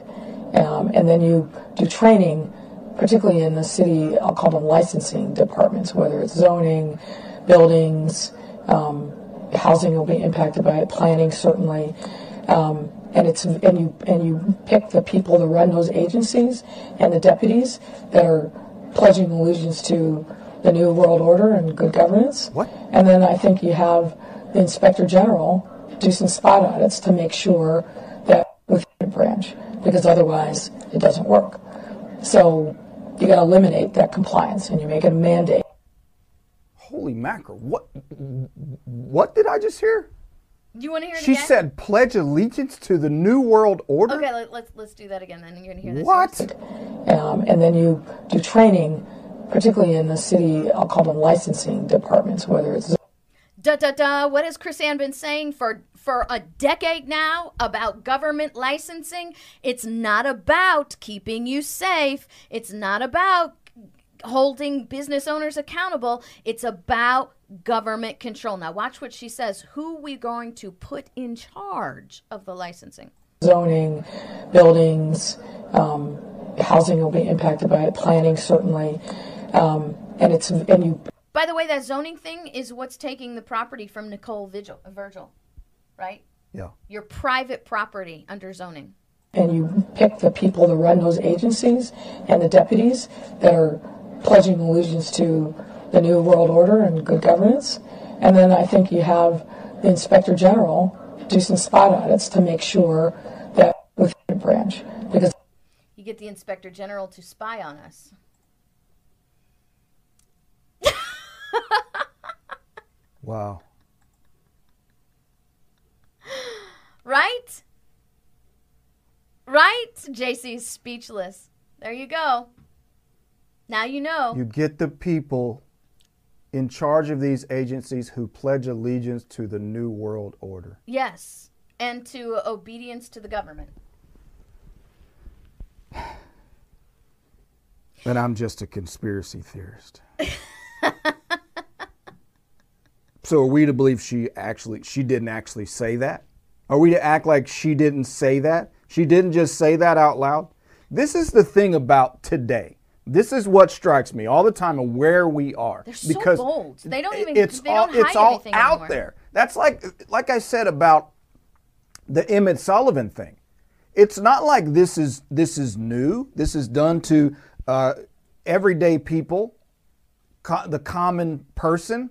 um, and then you do training, particularly in the city, I'll call them licensing departments, whether it's zoning, buildings, um, housing will be impacted by it, planning certainly. Um, and it's and you and you pick the people to run those agencies and the deputies that are pledging allegiance to the new world order and good governance. What? And then I think you have the inspector general do some spot audits to make sure that with the branch because otherwise it doesn't work. So you got to eliminate that compliance and you make it a mandate. Holy mackerel! What? What did I just hear? You want to hear it she again? said, "Pledge allegiance to the new world order." Okay, let, us let's, let's do that again. Then you're gonna hear this. What? Um, and then you do training, particularly in the city. I'll call them licensing departments, whether it's Da da da. What has KrisAnne been saying for for a decade now about government licensing? It's not about keeping you safe. It's not about holding business owners accountable. It's about government control. Now watch what she says. Who are we going to put in charge of the licensing? Zoning, buildings, um, housing will be impacted by it. Planning certainly, um, and it's and you by the way, that zoning thing is what's taking the property from Nicole Vigil, Virgil, right? Yeah. Your private property under zoning. And you pick the people to run those agencies and the deputies that are pledging allegiance to the new world order and good governance. And then I think you have the inspector general do some spot audits to make sure that with the branch because you get the inspector general to spy on us. Wow. Right? Right? JC's speechless. There you go. Now you know. You get the people in charge of these agencies who pledge allegiance to the New World Order. Yes, and to obedience to the government. And I'm just a conspiracy theorist. so are we to believe she actually she didn't actually say that? Are we to act like she didn't say that? She didn't just say that out loud? This is the thing about today. This is what strikes me all the time of where we are. They're so because bold. They don't even- It's all. it's all out anymore. there. That's like like I said about the Emmett Sullivan thing. It's not like this is this is new. This is done to uh, everyday people, co- the common person.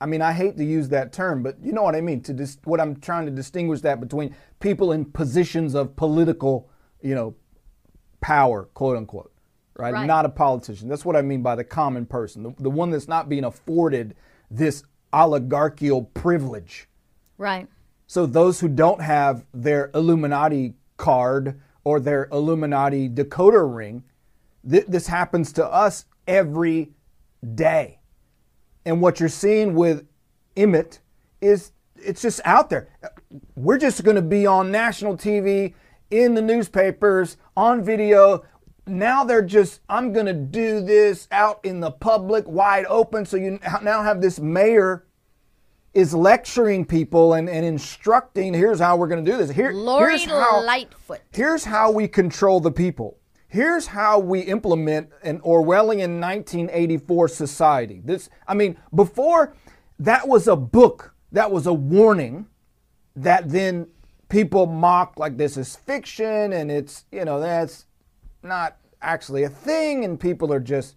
I mean, I hate to use that term, but you know what I mean. To dis- what I'm trying to distinguish that between people in positions of political, you know, power, quote unquote, right? Right. Not a politician. That's what I mean by the common person, the, the one that's not being afforded this oligarchical privilege. Right. So those who don't have their Illuminati card or their Illuminati decoder ring, th- this happens to us every day. And what you're seeing with Emmett is it's just out there. We're just going to be on national TV, in the newspapers, on video. Now they're just, I'm going to do this out in the public, wide open. So you now have this mayor is lecturing people and, and instructing here's how we're going to do this. Here, Lori here's how, Lightfoot. Here's how we control the people. Here's how we implement an Orwellian 1984 society. This, I mean, before that was a book, that was a warning that then people mock like this is fiction and it's, you know, that's not actually a thing and people are just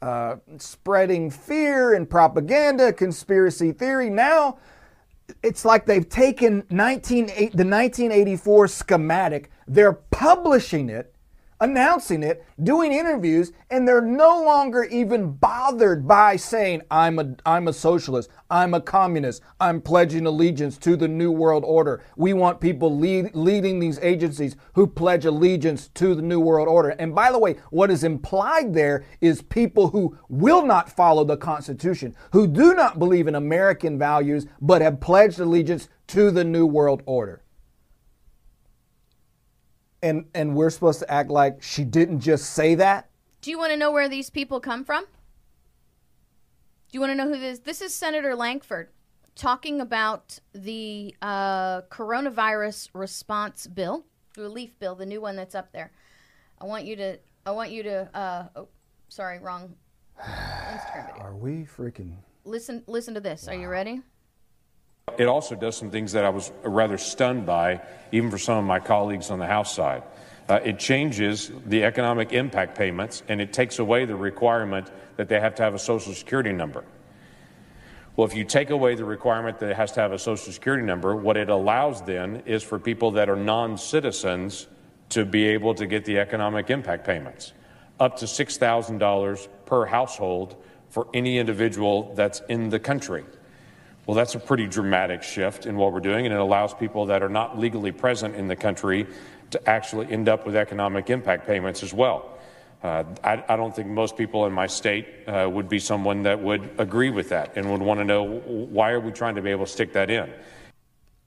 uh, spreading fear and propaganda, conspiracy theory. Now, it's like they've taken 19, the 1984 schematic, they're publishing it, announcing it, doing interviews, and they're no longer even bothered by saying, I'm a, I'm a socialist, I'm a communist, I'm pledging allegiance to the New World Order. We want people lead, leading these agencies who pledge allegiance to the New World Order. And by the way, what is implied there is people who will not follow the Constitution, who do not believe in American values, but have pledged allegiance to the New World Order and and we're supposed to act like she didn't just say that Do you want to know where these people come from? Do you want to know who this? This is Senator Lankford talking about the uh, coronavirus response bill, relief bill, the new one that's up there. I want you to. I want you to. Uh, oh, sorry, wrong Instagram video. are we freaking Listen. Listen to this. Are you ready? It also does some things that I was rather stunned by, even for some of my colleagues on the House side. Uh, it changes the economic impact payments and it takes away the requirement that they have to have a Social Security number. Well, if you take away the requirement that it has to have a Social Security number, what it allows then is for people that are non citizens to be able to get the economic impact payments, up to $6,000 per household for any individual that's in the country. Well, that's a pretty dramatic shift in what we're doing, and it allows people that are not legally present in the country to actually end up with economic impact payments as well. Uh, I, I don't think most people in my state uh, would be someone that would agree with that and would want to know why are we trying to be able to stick that in.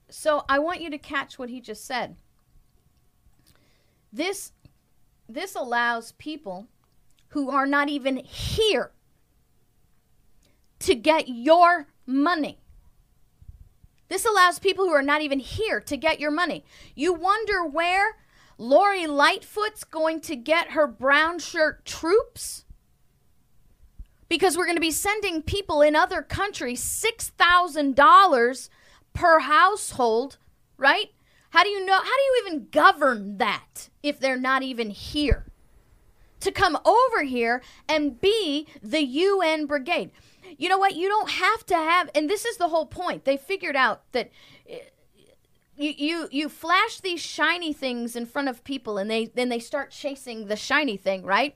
So I want you to catch what he just said. This this allows people who are not even here to get your money. This allows people who are not even here to get your money. You wonder where Lori Lightfoot's going to get her brown shirt troops? Because we're going to be sending people in other countries $6,000 per household, right? How do you know? How do you even govern that if they're not even here? To come over here and be the UN brigade. You know what? You don't have to have, and this is the whole point. They figured out that eh, you you you flash these shiny things in front of people, and they then they start chasing the shiny thing, right?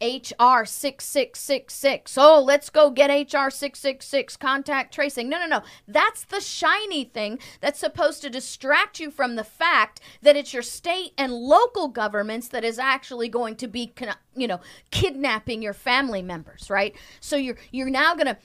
HR 6666. Oh, let's go get HR 666 contact tracing. No, no, no. That's the shiny thing that's supposed to distract you from the fact that it's your state and local governments that is actually going to be, you know, kidnapping your family members, right? So you're you're now going to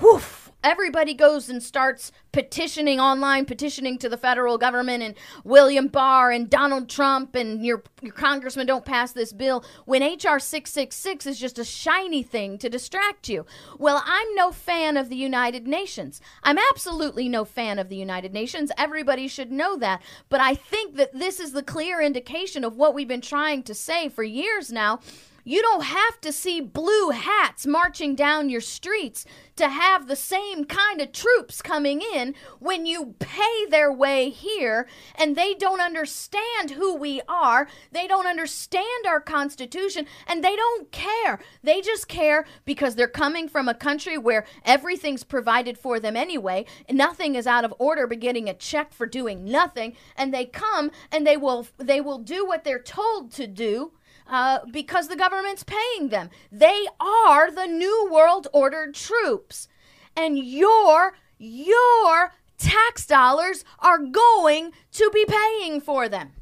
woof everybody goes and starts petitioning online, petitioning to the federal government and William Barr and Donald Trump and your your congressman don't pass this bill when HR 666 is just a shiny thing to distract you. Well, I'm no fan of the United Nations. I'm absolutely no fan of the United Nations. Everybody should know that. But I think that this is the clear indication of what we've been trying to say for years now you don't have to see blue hats marching down your streets to have the same kind of troops coming in when you pay their way here and they don't understand who we are. They don't understand our Constitution and they don't care. They just care because they're coming from a country where everything's provided for them anyway. Nothing is out of order but getting a check for doing nothing. And they come and they will they will do what they're told to do uh, because the government's paying them. They are the New World Order troops. And your, your tax dollars are going to be paying for them.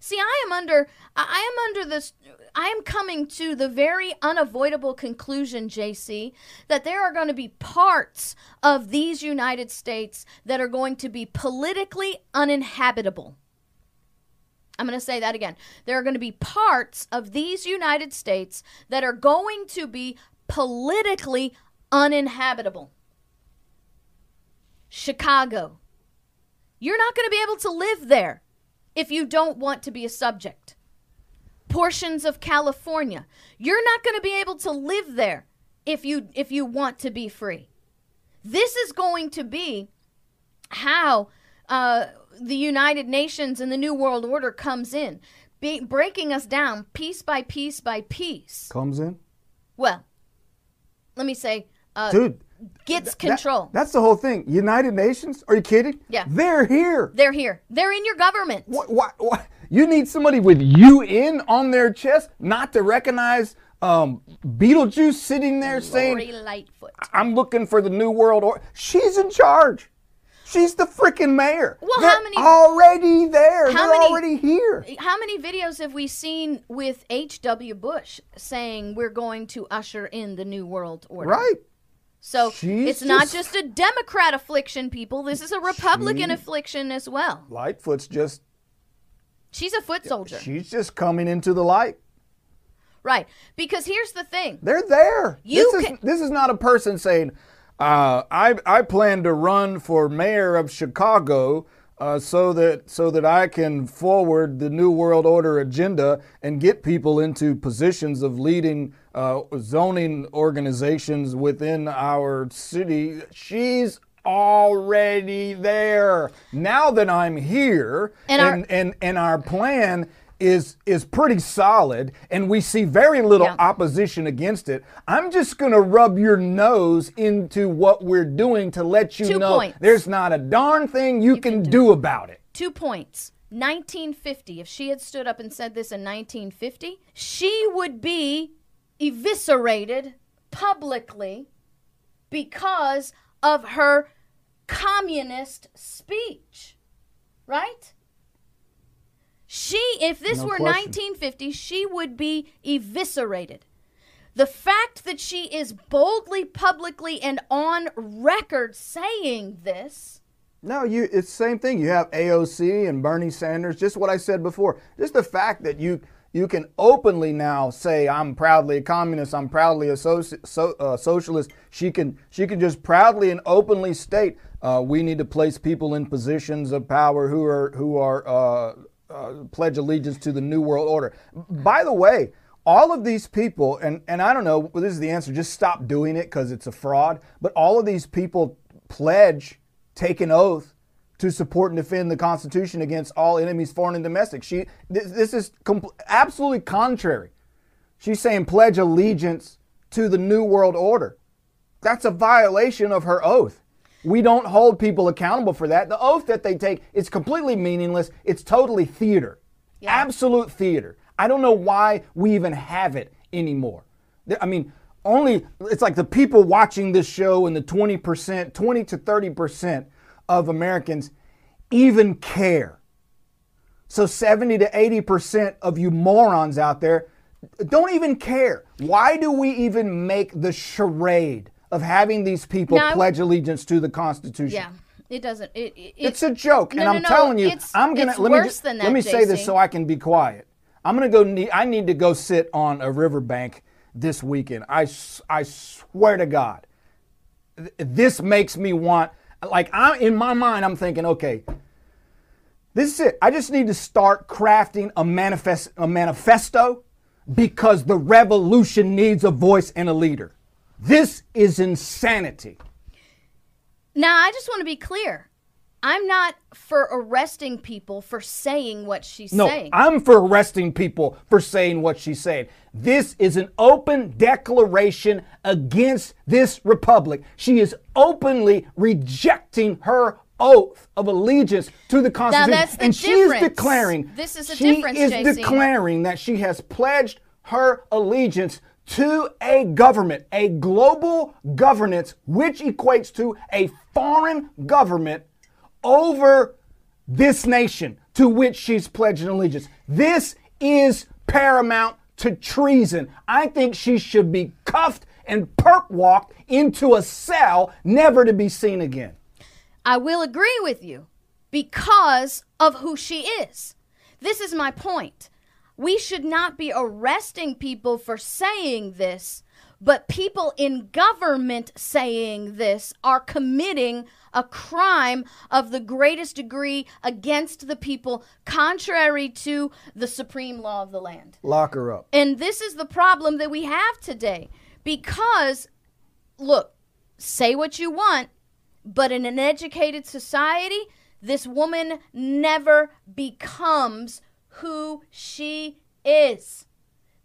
See, I am under I am under this I am coming to the very unavoidable conclusion, JC, that there are going to be parts of these United States that are going to be politically uninhabitable. I'm going to say that again. There are going to be parts of these United States that are going to be politically uninhabitable. Chicago. You're not going to be able to live there if you don't want to be a subject. Portions of California. You're not going to be able to live there if you if you want to be free. This is going to be how uh, the United Nations and the New World Order comes in, be, breaking us down piece by piece by piece. Comes in? Well, let me say, uh, dude, gets th- control. That, that's the whole thing. United Nations? Are you kidding? Yeah. They're here. They're here. They're in your government. What? What? what? You need somebody with UN on their chest not to recognize um, Beetlejuice sitting there Lori saying, Lightfoot. "I'm looking for the new world order." She's in charge. She's the freaking mayor. Well, They're how many already there? How They're many, already here. How many videos have we seen with H.W. Bush saying we're going to usher in the new world order? Right. So She's it's not just- just a Democrat affliction, people. This is a Republican She- affliction as well. Lightfoot's just She's a foot soldier. she's just coming into the light. right. Because here's the thing. They're there. You this can- is this is not a person saying, uh, "I I plan to run for mayor of Chicago." Uh, so that so that I can forward the New World Order agenda and get people into positions of leading uh, zoning organizations within our city. She's already there. Now that I'm here, And our- and, and, and our plan is is pretty solid and we see very little Yeah. opposition against it. I'm just going to rub your nose into what we're doing to let you Two know points. there's not a darn thing you, can, do about it. Two points. 1950. If she had stood up and said this in 1950, she would be eviscerated publicly because of her communist speech. Right? She, if this No were question. 1950, she would be eviscerated. The fact that she is boldly, publicly, and on record saying this. No, you it's the same thing. You have AOC and Bernie Sanders, just what I said before. Just the fact that you you can openly now say I'm proudly a communist, I'm proudly a so, uh, socialist. She can she can just proudly and openly state uh, we need to place people in positions of power who are who are uh, uh, pledge allegiance to the new world order. By the way, all of these people, and, and I don't know, this is the answer, just stop doing it because it's a fraud, but all of these people pledge, take an oath to support and defend the Constitution against all enemies, foreign and domestic. She, this, this is absolutely contrary. She's saying pledge allegiance to the New World Order. That's a violation of her oath. We don't hold people accountable for that. The oath that they take is completely meaningless. It's totally theater. Absolute theater. I don't know why we even have it anymore. I mean, only it's like the people watching this show and the 20%, 20 to 30% of Americans even care. So 70 to 80% of you morons out there don't even care. Why do we even make the charade of having these people Now, pledge allegiance to the Constitution. Yeah, it doesn't. It, it, It's a joke, No, and I'm no, telling you, it's- I'm gonna let me worse ju- than let that, me say this so I can be quiet. I'm gonna go. Ne- I need to go sit on a riverbank this weekend. I I swear to God, th- this makes me want. Like I in my mind, I'm thinking, okay, this is it. I just need to start crafting a manifest a manifesto because the revolution needs a voice and a leader. This is insanity. Now, I just want to be clear. I'm not for arresting people for saying what she's No, saying. I'm for arresting people for saying what she's saying. This is an open declaration against this republic. She is openly rejecting her oath of allegiance to the Constitution. that's the and she is declaring This is the she difference, is JC. declaring that she has pledged her allegiance to a government, a global governance, which equates to a foreign government over this nation to which she's pledging allegiance. This is paramount to treason. I think she should be cuffed and perp walked into a cell, never to be seen again. I will agree with you because of who she is. This is my point. We should not be arresting people for saying this, but people in government saying this are committing a crime of the greatest degree against the people, contrary to the supreme law of the land. Lock her up. And this is the problem that we have today. Because, look, say what you want, but in an educated society, this woman never becomes who she is.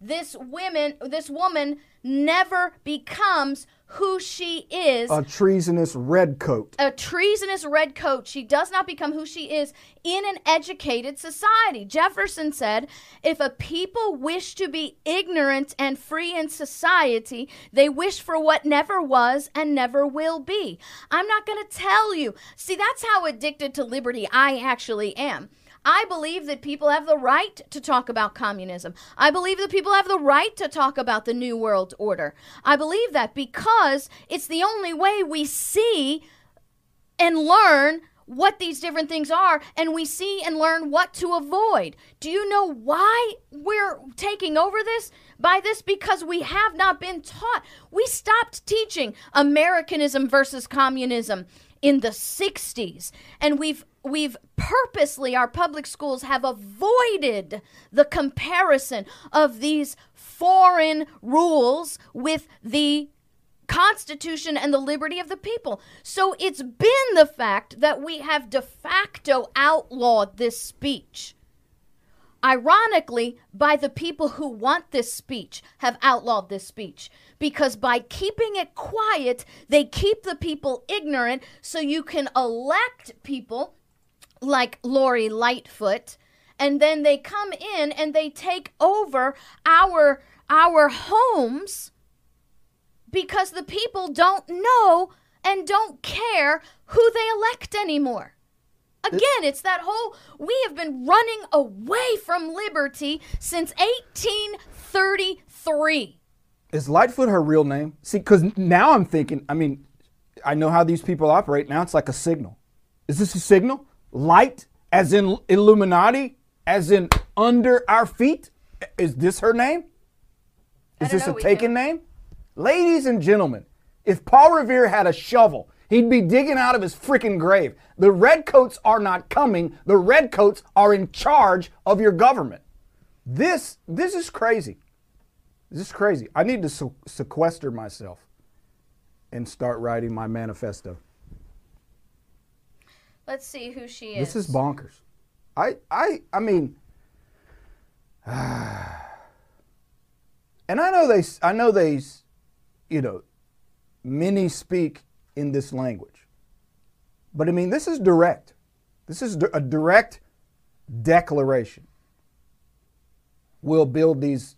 This woman, this woman never becomes who she is A treasonous redcoat. a treasonous redcoat. She does not become who she is in an educated society. Jefferson said, if a people wish to be ignorant and free in society, they wish for what never was and never will be. I'm not going to tell you. See, that's how addicted to liberty I actually am. I believe that people have the right to talk about communism. I believe that people have the right to talk about the New World Order. I believe that because it's the only way we see and learn what these different things are and we see and learn what to avoid. Do you know why we're taking over this? By this because we have not been taught. We stopped teaching Americanism versus communism in the 60s and we've we've purposely our public schools have avoided the comparison of these foreign rules with the Constitution and the liberty of the people. So it's been the fact that we have de facto outlawed this speech. Ironically, by the people who want this speech, have outlawed this speech. Because by keeping it quiet, they keep the people ignorant, so you can elect people like Lori Lightfoot, and then they come in and they take over our our homes because the people don't know and don't care who they elect anymore. Again, it's that whole we have been running away from liberty since 1833. Is Lightfoot her real name? See, because now I'm thinking, I mean, I know how these people operate. Now it's like a signal. Is this a signal? Light, as in Illuminati, as in under our feet? Is this her name? Is this know, a taken name? Ladies and gentlemen, if Paul Revere had a shovel, he'd be digging out of his freaking grave. The redcoats are not coming. The redcoats are in charge of your government. This this is crazy. This is crazy. I need to sequester myself and start writing my manifesto. Let's see who she is. This is bonkers. I I I mean and I know they I know they you know many speak in this language. But I mean this is direct. This is a direct declaration. We'll build these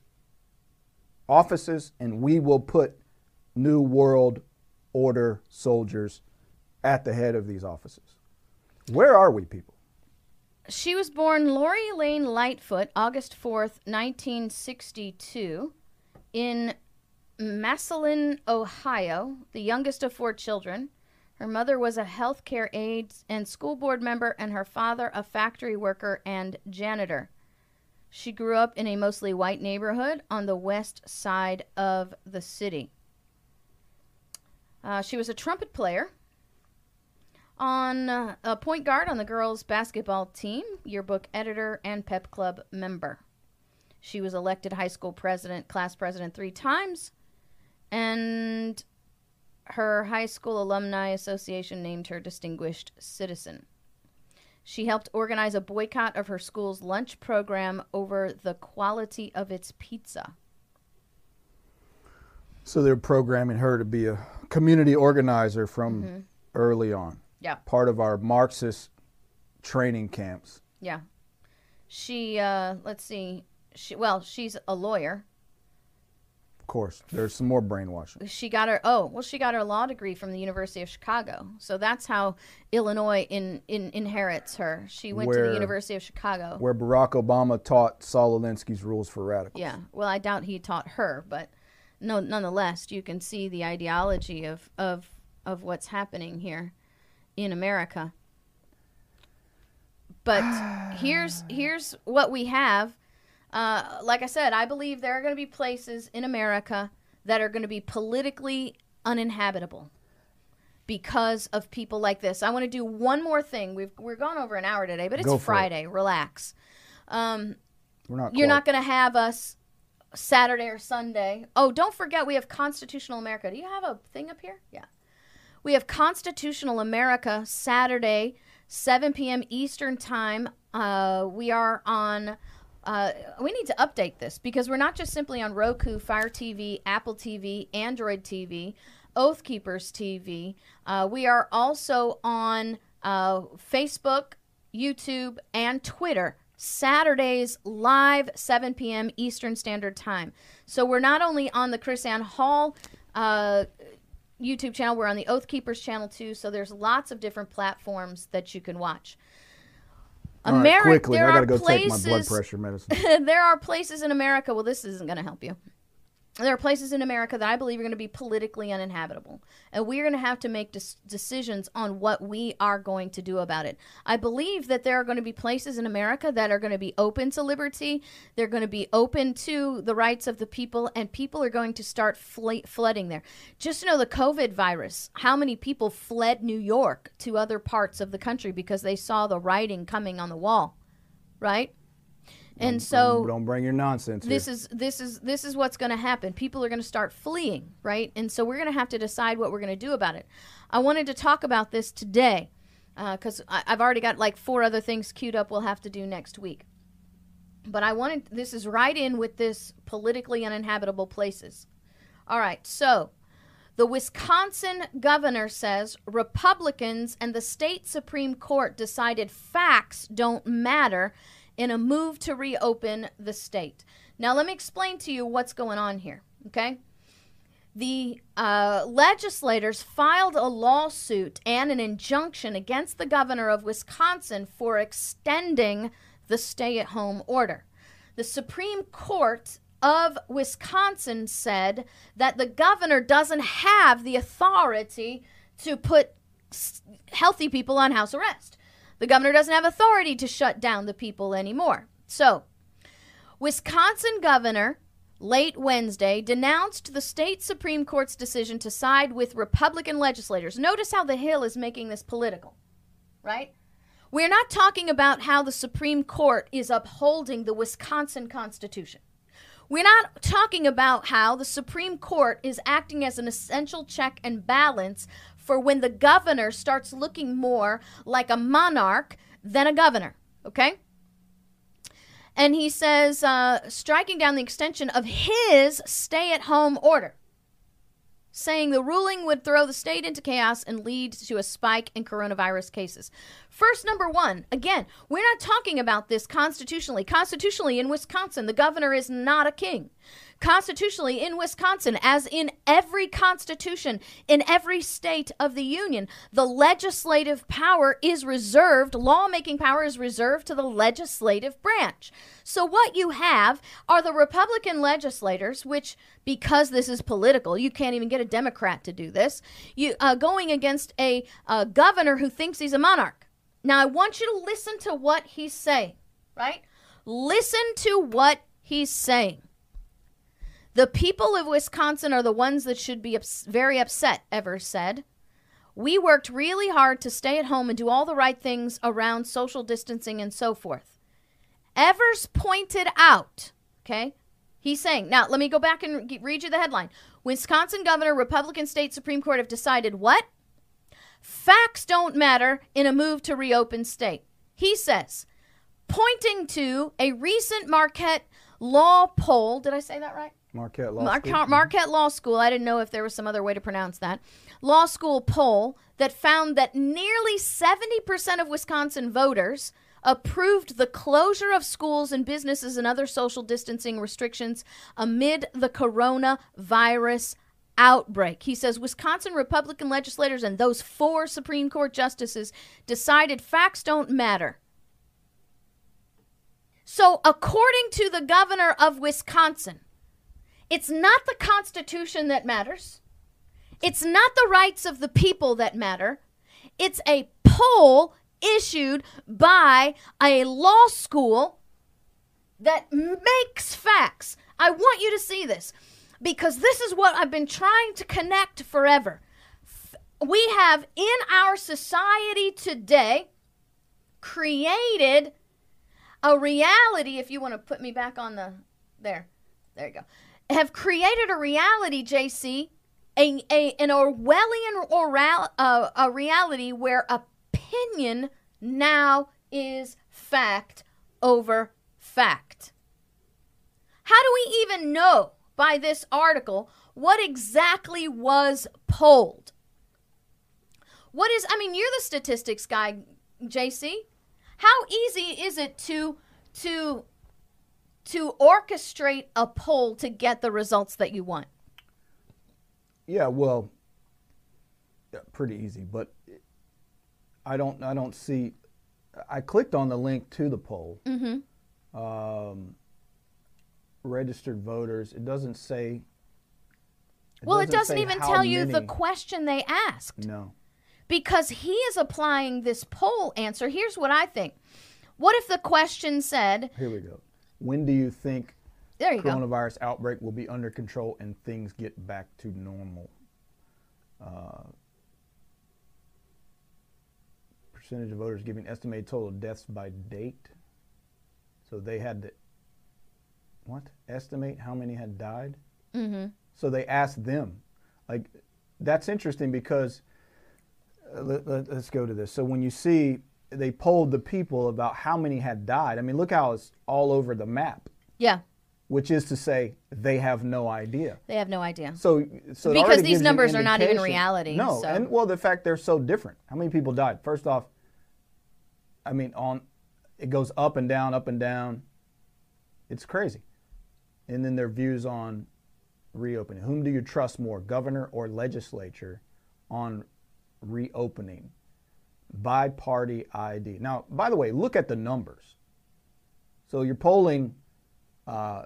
offices and we will put new world order soldiers at the head of these offices. Where are we, people? She was born Lori Lane Lightfoot, August 4th, 1962, in Massillon, Ohio, the youngest of four children. Her mother was a healthcare aide and school board member, and her father a factory worker and janitor. She grew up in a mostly white neighborhood on the west side of the city. Uh, she was a trumpet player on uh, a point guard on the girls' basketball team, yearbook editor, and pep club member. She was elected high school president, class president three times, and her high school alumni association named her distinguished citizen. She helped organize a boycott of her school's lunch program over the quality of its pizza. So they're programming her to be a community organizer from mm-hmm. early on. Yeah. Part of our Marxist training camps. Yeah. She uh let's see. She well, she's a lawyer. Of course, there's some more brainwashing. She got her oh well, she got her law degree from the University of Chicago. So that's how Illinois in, in inherits her. She went where, to the University of Chicago, where Barack Obama taught Saul Alinsky's rules for radicals. Yeah, well, I doubt he taught her, but no, nonetheless, you can see the ideology of of of what's happening here in America. But here's here's what we have uh, like I said, I believe there are going to be places in America that are going to be politically uninhabitable because of people like this. I want to do one more thing. We've we're gone over an hour today, but it's Friday. It. Relax. Um, we're not. You're quite. not going to have us Saturday or Sunday. Oh, don't forget we have Constitutional America. Do you have a thing up here? Yeah. We have Constitutional America Saturday, 7 p.m. Eastern Time. Uh, we are on uh, we need to update this because we're not just simply on Roku, Fire TV, Apple TV, Android TV, Oath Keepers TV. Uh, we are also on uh, Facebook, YouTube, and Twitter. Saturdays live 7 p.m. Eastern Standard Time. So we're not only on the KrisAnne Hall uh, YouTube channel, we're on the Oath Keepers channel too. So there's lots of different platforms that you can watch. America. Right, quickly, I gotta go places, take my blood pressure medicine. there are places in America. Well, this isn't going to help you. There are places in America that I believe are going to be politically uninhabitable. And we're going to have to make des- decisions on what we are going to do about it. I believe that there are going to be places in America that are going to be open to liberty. They're going to be open to the rights of the people, and people are going to start fl- flooding there. Just know the COVID virus, how many people fled New York to other parts of the country because they saw the writing coming on the wall, right? And so don't, don't bring your nonsense. This here. is this is this is what's going to happen. People are going to start fleeing, right? And so we're going to have to decide what we're going to do about it. I wanted to talk about this today because uh, I've already got like four other things queued up. We'll have to do next week. But I wanted this is right in with this politically uninhabitable places. All right, so the Wisconsin governor says Republicans and the state Supreme Court decided facts don't matter in a move to reopen the state. Now, let me explain to you what's going on here, okay? The uh, legislators filed a lawsuit and an injunction against the governor of Wisconsin for extending the stay at home order. The Supreme Court of Wisconsin said that the governor doesn't have the authority to put healthy people on house arrest. The governor doesn't have authority to shut down the people anymore. So, Wisconsin governor late Wednesday denounced the state Supreme Court's decision to side with Republican legislators. Notice how the Hill is making this political, right? We're not talking about how the Supreme Court is upholding the Wisconsin Constitution. We're not talking about how the Supreme Court is acting as an essential check and balance for when the governor starts looking more like a monarch than a governor, okay? And he says, uh, striking down the extension of his stay at home order, saying the ruling would throw the state into chaos and lead to a spike in coronavirus cases. First, number one, again, we're not talking about this constitutionally. Constitutionally, in Wisconsin, the governor is not a king. Constitutionally in Wisconsin, as in every constitution in every state of the union, the legislative power is reserved, lawmaking power is reserved to the legislative branch. So, what you have are the Republican legislators, which, because this is political, you can't even get a Democrat to do this, you uh, going against a, a governor who thinks he's a monarch. Now, I want you to listen to what he's saying, right? Listen to what he's saying. The people of Wisconsin are the ones that should be ups- very upset, Evers said. We worked really hard to stay at home and do all the right things around social distancing and so forth. Evers pointed out, okay, he's saying, now let me go back and read you the headline. Wisconsin Governor, Republican State Supreme Court have decided what? Facts don't matter in a move to reopen state. He says, pointing to a recent Marquette law poll. Did I say that right? Marquette Law Mar- School. Marquette Law School. I didn't know if there was some other way to pronounce that. Law school poll that found that nearly 70% of Wisconsin voters approved the closure of schools and businesses and other social distancing restrictions amid the coronavirus outbreak. He says Wisconsin Republican legislators and those four Supreme Court justices decided facts don't matter. So, according to the governor of Wisconsin, it's not the Constitution that matters. It's not the rights of the people that matter. It's a poll issued by a law school that makes facts. I want you to see this because this is what I've been trying to connect forever. We have in our society today created a reality, if you want to put me back on the there, there you go have created a reality, JC, a, a an Orwellian oral, uh, a reality where opinion now is fact over fact. How do we even know by this article what exactly was polled? What is, I mean, you're the statistics guy, JC. How easy is it to to to orchestrate a poll to get the results that you want? Yeah, well, yeah, pretty easy, but I don't I don't see. I clicked on the link to the poll. Mm-hmm. Um, registered voters. It doesn't say. It well, doesn't it doesn't even tell you the question they asked. No. Because he is applying this poll answer. Here's what I think. What if the question said? Here we go. When do you think there you coronavirus go. outbreak will be under control and things get back to normal? Uh, percentage of voters giving estimated total deaths by date. So they had to what estimate how many had died. Mm-hmm. So they asked them, like that's interesting because uh, let, let, let's go to this. So when you see they polled the people about how many had died. I mean, look how it's all over the map. Yeah. Which is to say, they have no idea. They have no idea. So, so because these numbers are not even reality. No, so. and well, the fact they're so different. How many people died? First off, I mean, on it goes up and down, up and down. It's crazy. And then their views on reopening. Whom do you trust more, governor or legislature, on reopening? By party ID. Now, by the way, look at the numbers. So you're polling. Uh,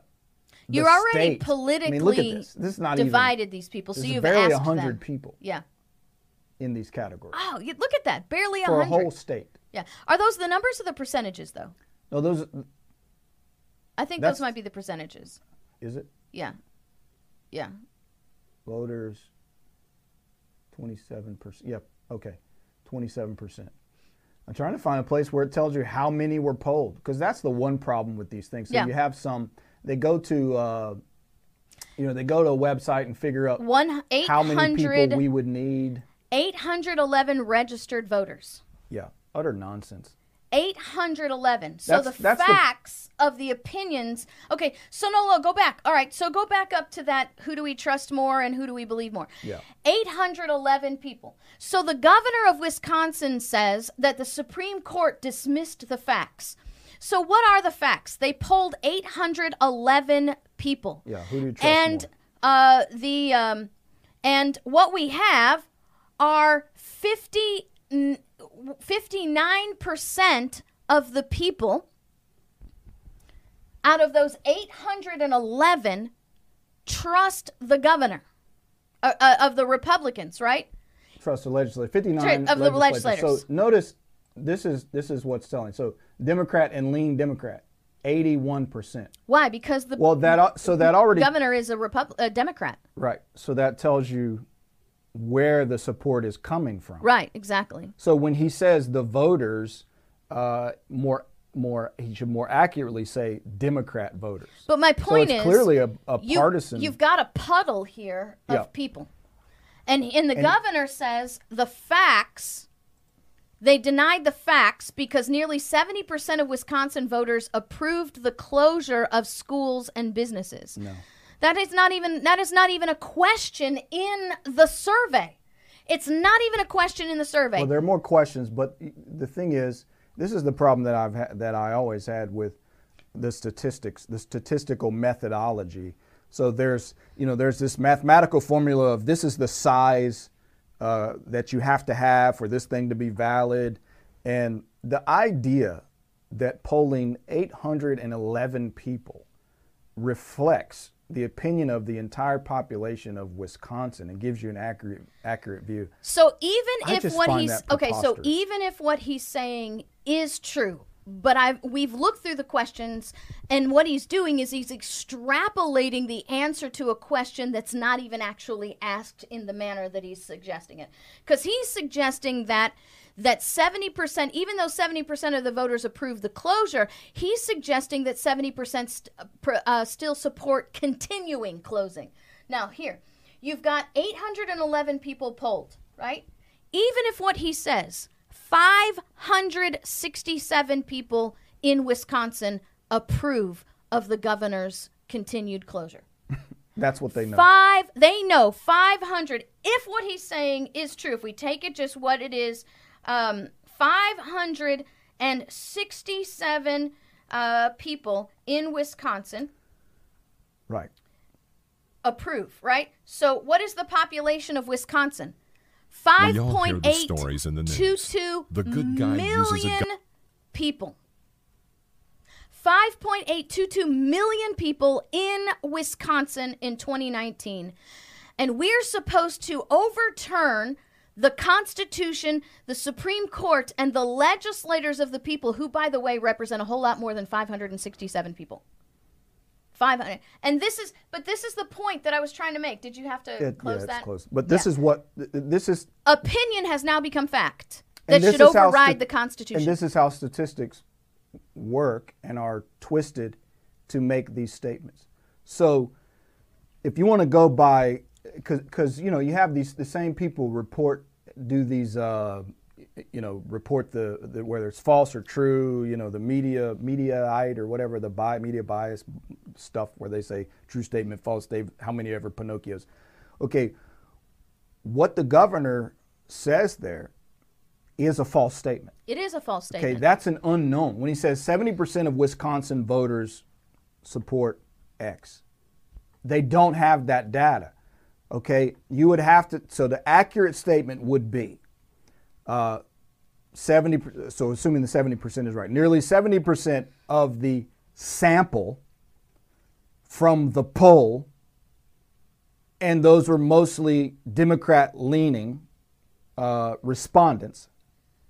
you're already state. politically I mean, this. This divided even, these people. So you've barely asked hundred them. people. Yeah. In these categories. Oh, look at that! Barely for 100. a whole state. Yeah. Are those the numbers or the percentages, though? No, those. I think those might be the percentages. Is it? Yeah. Yeah. Voters. Twenty-seven percent. Yep. Okay. 27%. I'm trying to find a place where it tells you how many were polled because that's the one problem with these things. So yeah. you have some, they go to, uh, you know, they go to a website and figure out One, how many people we would need. 811 registered voters. Yeah, utter nonsense. 811. So that's, the that's facts the... of the opinions. Okay, so Nolo, go back. All right, so go back up to that who do we trust more and who do we believe more? Yeah. 811 people. So the governor of Wisconsin says that the Supreme Court dismissed the facts. So what are the facts? They polled 811 people. Yeah, who do you trust And more? uh, the um, and what we have are 50 59% of the people out of those 811 trust the governor uh, uh, of the Republicans, right? trust the legislature. Fifty True, of the legislators. So notice this is this is what's telling. So Democrat and lean Democrat, eighty one percent. Why? Because the Well, that so that already governor is a Repub- a Democrat. right. So that tells you where the support is coming from. Right, exactly. So when he says the voters, uh, more more he should more accurately say Democrat voters. But my point it's is clearly a- a you, partisan- You've got a puddle here of Yeah. people, and and the governor says the facts. They denied the facts because nearly 70% of Wisconsin voters approved the closure of schools and businesses. No. That is not even that is not even a question in the survey. It's not even a question in the survey. Well, there are more questions, but the thing is, this is the problem that I've ha- that I always had with the statistics, the statistical methodology. So there's you know there's this mathematical formula of this is the size uh, that you have to have for this thing to be valid, and the idea that polling 811 people reflects the opinion of the entire population of Wisconsin and gives you an accurate accurate view. So even I if what he's okay, so even if what he's saying is true, but I've we've looked through the questions, and what he's doing is he's extrapolating the answer to a question that's not even actually asked in the manner that he's suggesting it, because he's suggesting that that 70%, even though 70% of the voters approve the closure, he's suggesting that 70% st- uh, still support continuing closing. Now, here, you've got 811 people polled, right? Even if what he says, 567 people in Wisconsin approve of the governor's continued closure. That's what they know. Five, they know 500. If what he's saying is true, if we take it just what it is, um, 567 uh, people in Wisconsin Right. approve, right? So what is the population of Wisconsin? Well, y'all hear the stories in the news. 5.822 The good guy uses a gu- people. 5.822 million people in Wisconsin in 2019. And we're supposed to overturn the Constitution, the Supreme Court, and the legislators of the people, who, by the way, represent a whole lot more than 567 people. 500. And this is, but this is the point that I was trying to make. Did you have to It- close yeah, that? close. But this Yeah. is what th- th- this is. Opinion has now become fact that should override the Constitution. And this is how statistics work and are twisted to make these statements. So, if you want to go by, because you know you have these the same people report do these. Uh, you know, report the, the whether it's false or true. You know, the media mediaite or whatever the bi, media bias stuff where they say true statement, false statement. How many ever Pinocchios? Okay, what the governor says there is a false statement. it is a false statement. Okay, that's an unknown. When he says 70% of Wisconsin voters support X, they don't have that data. Okay, you would have to, so the accurate statement would be uh, 70, so assuming the 70% is right, nearly 70% of the sample from the poll, and those were mostly Democrat leaning uh, respondents,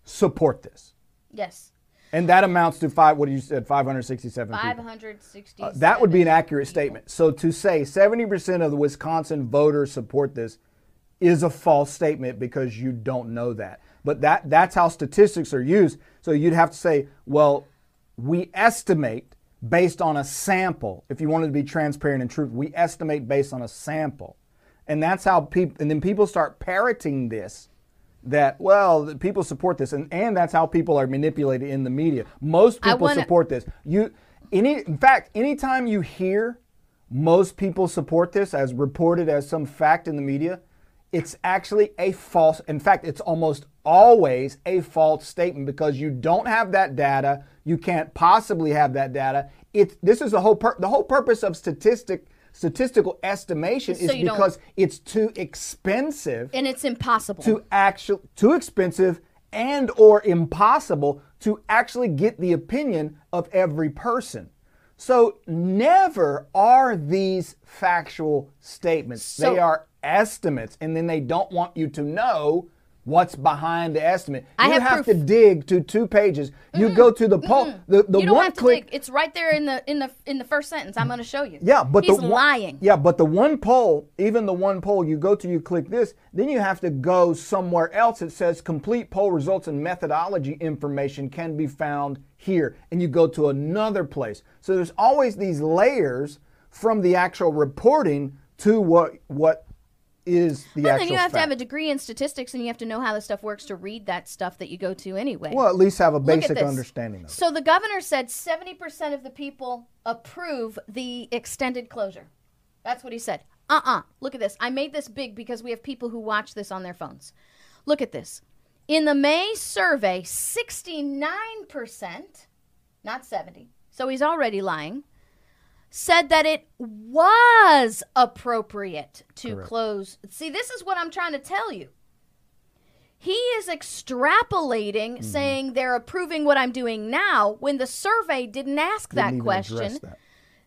support this. yes. And that amounts to five. What did you said? Five hundred sixty-seven people. 560. Uh, that would be an accurate statement. So to say seventy percent of the Wisconsin voters support this is a false statement because you don't know that. But that that's how statistics are used. So you'd have to say, well, we estimate based on a sample. If you wanted to be transparent and true, we estimate based on a sample, and that's how people. And then people start parroting this that well the people support this and, and that's how people are manipulated in the media most people wanna- support this you any in fact anytime you hear most people support this as reported as some fact in the media it's actually a false. In fact, it's almost always a false statement because you don't have that data. You can't possibly have that data. It's this is the whole pur- the whole purpose of statistic statistical estimation So is don't- because it's too expensive And it's impossible. to actual too expensive and or impossible to actually get the opinion of every person. So never are these factual statements. So- they are estimates and then they don't want you to know what's behind the estimate. I you have have, to dig to two pages. You go to the poll the, the you don't one have to click dig. It's right there in the in the in the first sentence. I'm going to show you. yeah, but he's the one, lying. Yeah, but the one poll, even the one poll, you go to, you click this, then you have to go somewhere else. It says complete poll results and methodology information can be found here, and you go to another place. So there's always these layers from the actual reporting to what what is the And actual. then you have to have a degree in statistics, and you have to know how the stuff works to read that stuff that you go to anyway. well, at least have a basic understanding of it. So the governor said 70% of the people approve the extended closure. That's what he said. Uh uh Look at this. I made this big because we have people who watch this on their phones. Look at this. In the May survey, 69%, not 70, so he's already lying, said that it was appropriate to close. See, this is what I'm trying to tell you. He is extrapolating, Mm-hmm. saying they're approving what I'm doing now when the survey didn't ask Didn't that question.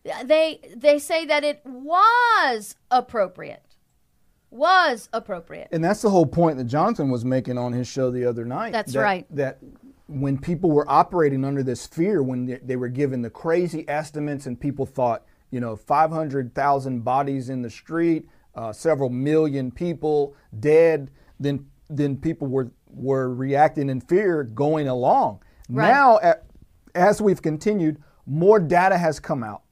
that. They they say that it was appropriate. Was appropriate. And that's the whole point that Jonathan was making on his show the other night. That's that- right. That when people were operating under this fear, when they, they were given the crazy estimates, and people thought, you know, 500,000 bodies in the street, uh, several million people dead, then then people were were reacting in fear, going along. Right. Now, at, as we've continued, more data has come out.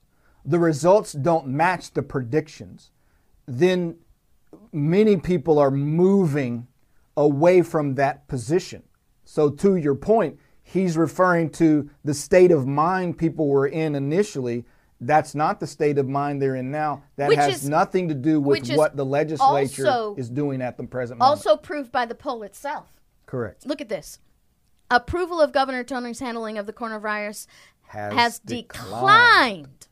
The results don't match the predictions. Then many people are moving away from that position. So, to your point, he's referring to the state of mind people were in initially. That's not the state of mind they're in now. That Which has is- nothing to do with what the legislature also- is doing at the present moment. Also proved by the poll itself. Correct. Look at this. Approval of Governor Tony's handling of the coronavirus Has has, declined. declined.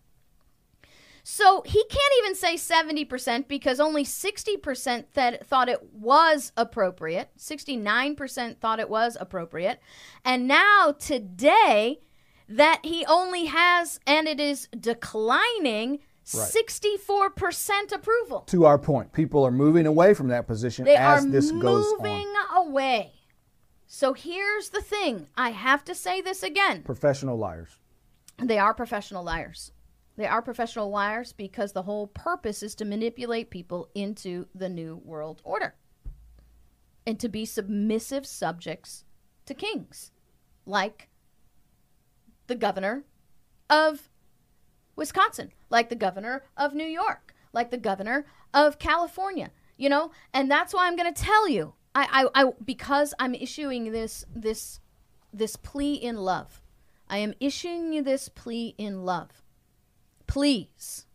So he can't even say 70% because only 60% that thought it was appropriate. 69% thought it was appropriate. And now today that he only has and it is declining 64% approval. To our point, people are moving away from that position They as this goes moving away. So here's the thing. I have to say this again. Professional liars. They are professional liars. They are professional liars because the whole purpose is to manipulate people into the new world order and to be submissive subjects to kings, like the governor of Wisconsin, like the governor of New York, like the governor of California. You know, and that's why I'm going to tell you. I, I, I, because I'm issuing this, this, this plea in love. I am issuing you this plea in love. Please,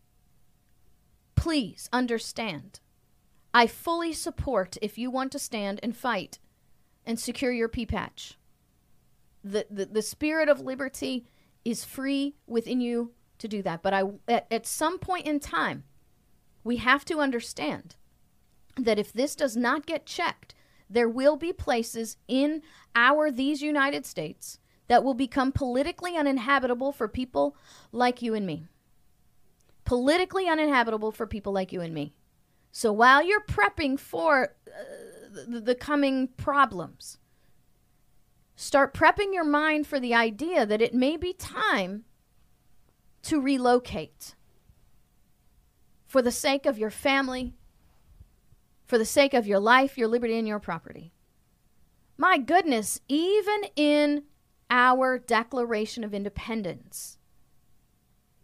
please understand. I fully support if you want to stand and fight and secure your pea patch. The, the, the spirit of liberty is free within you to do that. But I, at, at some point in time, we have to understand that if this does not get checked, there will be places in our these United States that will become politically uninhabitable for people like you and me. Politically uninhabitable for people like you and me. So while you're prepping for uh, the, the coming problems, start prepping your mind for the idea that it may be time to relocate for the sake of your family, for the sake of your life, your liberty, and your property. My goodness, even in our Declaration of Independence,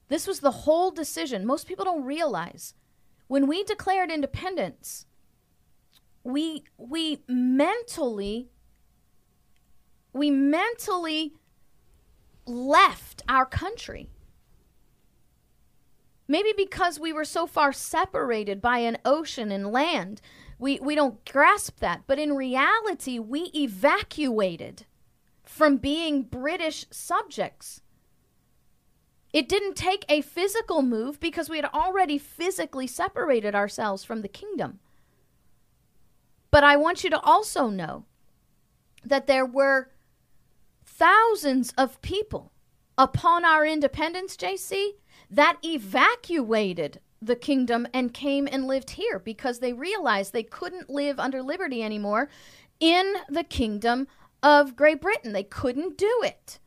this was the whole decision. Most people don't realize when we declared independence, we we mentally we mentally left our country. Maybe because we were so far separated by an ocean and land, we, we don't grasp that. But in reality, we evacuated from being British subjects. It didn't take a physical move because we had already physically separated ourselves from the kingdom. But I want you to also know that there were thousands of people upon our independence, JC, that evacuated the kingdom and came and lived here because they realized they couldn't live under liberty anymore in the kingdom of Great Britain. They couldn't do it.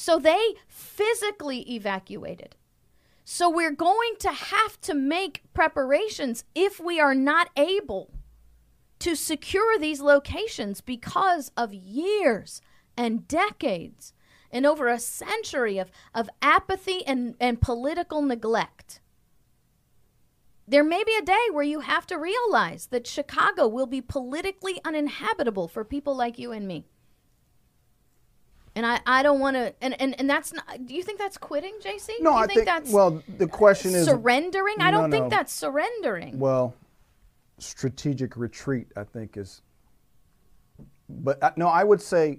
So they physically evacuated. So we're going to have to make preparations if we are not able to secure these locations because of years and decades and over a century of, of apathy and, and political neglect. There may be a day where you have to realize that Chicago will be politically uninhabitable for people like you and me. And I, I don't want to, and, and, and that's not, do you think that's quitting, JC? No, do you I think, that's well, the question is surrendering? I don't No, think no. that's surrendering. Well, strategic retreat, I think, is. But uh, no, I would say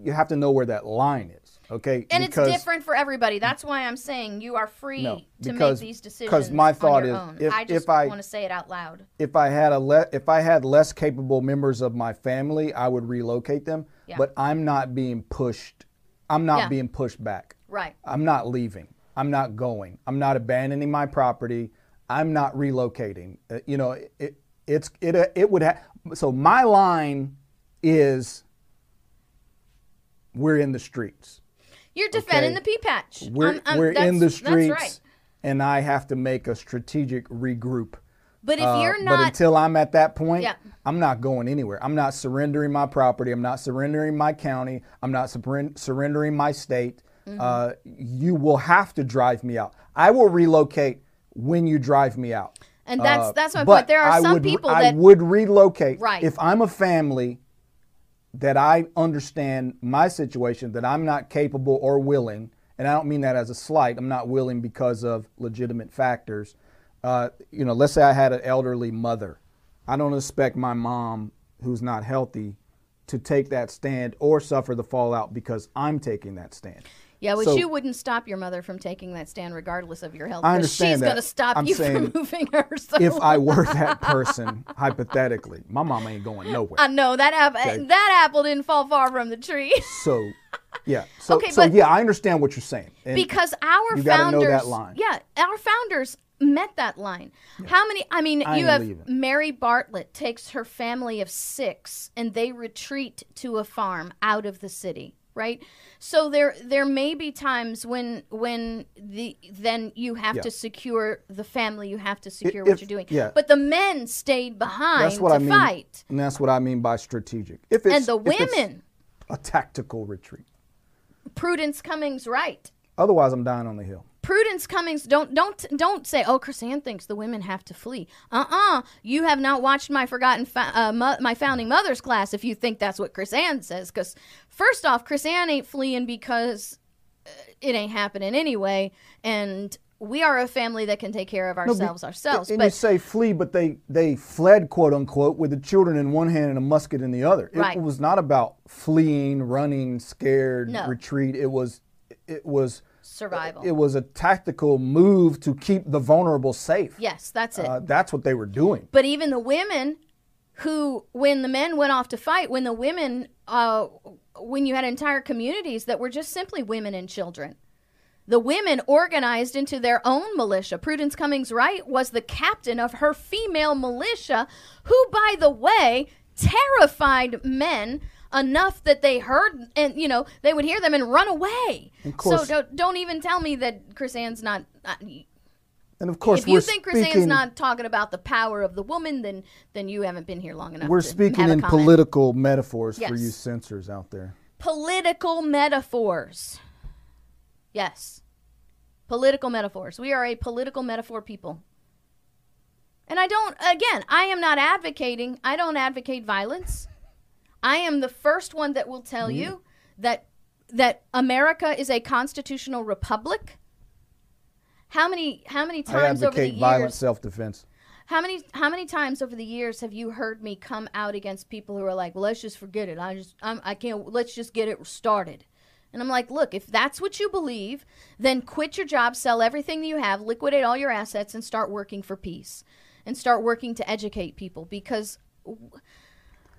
you have to know where that line is. Okay, and Because- it's different for everybody. That's why I'm saying you are free No, to make these decisions. 'cause my thought is own. if- I just if I- want to say it out loud. If I had a le- if I had less capable members of my family, I would relocate them. Yeah. But I'm not being pushed. I'm not Yeah. being pushed back. Right. I'm not leaving. I'm not going. I'm not abandoning my property. I'm not relocating. Uh, you know, it, it's it uh, it would have. So my line is, we're in the streets. You're defending Okay. the pea patch. We're I'm- I'm- we're in the streets, right. and I have to make a strategic regroup. But if Uh, you're but not, until I'm at that point, Yeah. I'm not going anywhere. I'm not surrendering my property. I'm not surrendering my county. I'm not surrendering my state. Mm-hmm. Uh, you will have to drive me out. I will relocate when you drive me out. and that's Uh, that's my but point. There are I some would, people that I would relocate Right. if I'm a family that I understand my situation, that I'm not capable or willing, and I don't mean that as a slight. I'm not willing because of legitimate factors. Uh, you know, let's say I had an elderly mother. I don't expect my mom, who's not healthy, to take that stand or suffer the fallout because I'm taking that stand. Yeah, which so- you wouldn't stop your mother from taking that stand regardless of your health. I understand She's that. going to stop I'm you from moving her. So If I were that person, hypothetically, my mom ain't going nowhere. I know that apple, Okay. that apple didn't fall far from the tree. So, yeah. So, Okay, so yeah, I understand what you're saying. And because our you gotta know founders that line. yeah our founders met that line how many i mean I you have leaving. mary bartlett takes her family of six and they retreat to a farm out of the city right so there there may be times when when the then you have Yeah. to secure the family you have to secure if- what you're doing yeah. but the men stayed behind that's what to I mean. fight And that's what I mean by strategic. If it's, and the women a tactical retreat. prudence cummings right Otherwise, I'm dying on the hill. Prudence Cummings, don't don't don't say, "Oh, KrisAnne thinks the women have to flee." Uh-uh. You have not watched my forgotten fa- uh, mo- my founding mothers class if you think that's what KrisAnne says. Because first off, KrisAnne ain't fleeing because uh, it ain't happening anyway, and we are a family that can take care of No, be- ourselves ourselves. And you say flee, but they they fled, quote unquote, with the children in one hand and a musket in the other. It Right. was not about fleeing, running, scared, No. retreat. It was it was survival. it was a tactical move to keep the vulnerable safe. yes, that's it. Uh, that's what they were doing. But even the women who, when the men went off to fight, when the women, uh, when you had entire communities that were just simply women and children, the women organized into their own militia. Prudence Cummings Wright was the captain of her female militia, who, by the way, terrified men enough that they heard and you know they would hear them and run away. Of course- so don't, don't even tell me that KrisAnne's not. Uh, And of course, if you think Chris speaking, Ann's not talking about the power of the woman, then then you haven't been here long enough. we're to speaking in political metaphors for you censors out there. political metaphors. Yes, political metaphors. We are a political metaphor people. And I don't. Again, I am not advocating. I don't advocate violence. I am the first one that will tell Mm-hmm. you that that America is a constitutional republic. How many how many times over the years violent self-defense. How many how many times over the years have you heard me come out against people who are like, "Well, let's just forget it. I just I'm, I can't. Let's just get it started." And I'm like, "Look, if that's what you believe, then quit your job, sell everything that you have, liquidate all your assets, and start working for peace, and start working to educate people because."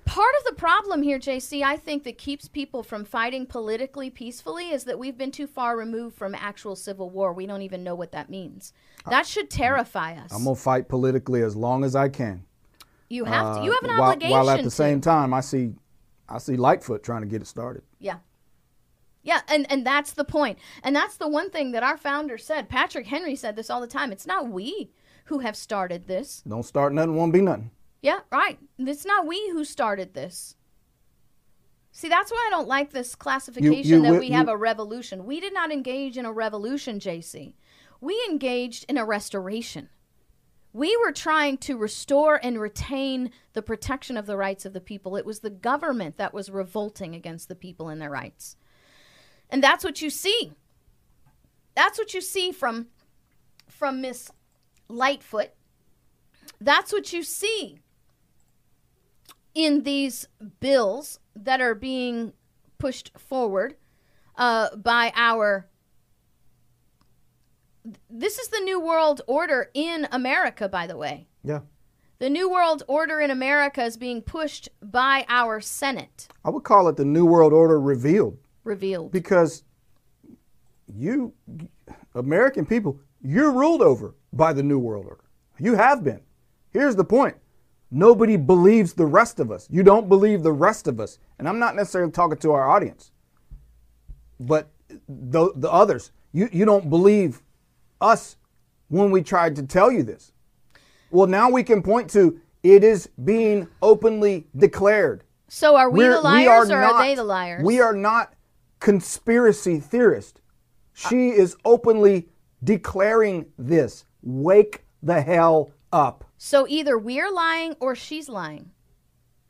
Part of the problem here, JC, I think that keeps people from fighting politically peacefully is that we've been too far removed from actual civil war. We don't even know what that means. That should terrify us. I'm gonna fight politically as long as I can. You have to. You have an uh, while, obligation. While at the to. same time, I see, I see Lightfoot trying to get it started. Yeah. Yeah, and, and that's the point. And that's the one thing that our founder said. Patrick Henry said this all the time. It's not we who have started this. Don't start nothing, won't be nothing. Yeah, right. It's not we who started this. See, that's why I don't like this classification you that wi- we have you- a revolution. We did not engage in a revolution, JC. We engaged in a restoration. We were trying to restore and retain the protection of the rights of the people. It was the government that was revolting against the people and their rights. And that's what you see. That's what you see from from Miss Lightfoot. That's what you see in these bills that are being pushed forward uh, by our. This is the New World Order in America, by the way. Yeah, The New World Order in America is being pushed by our Senate, I would call it the New World Order revealed revealed. because you, American people, you're ruled over by the New World Order. You have been. Here's the point. Nobody believes the rest of us. You don't believe the rest of us. And I'm not necessarily talking to our audience, but the, the others. You, you don't believe us when we tried to tell you this. Well, now we can point to it is being openly declared. So are we We're- the liars we or not- are they the liars? We are not conspiracy theorists. She is openly declaring this. Wake the hell up. So either we're lying or she's lying,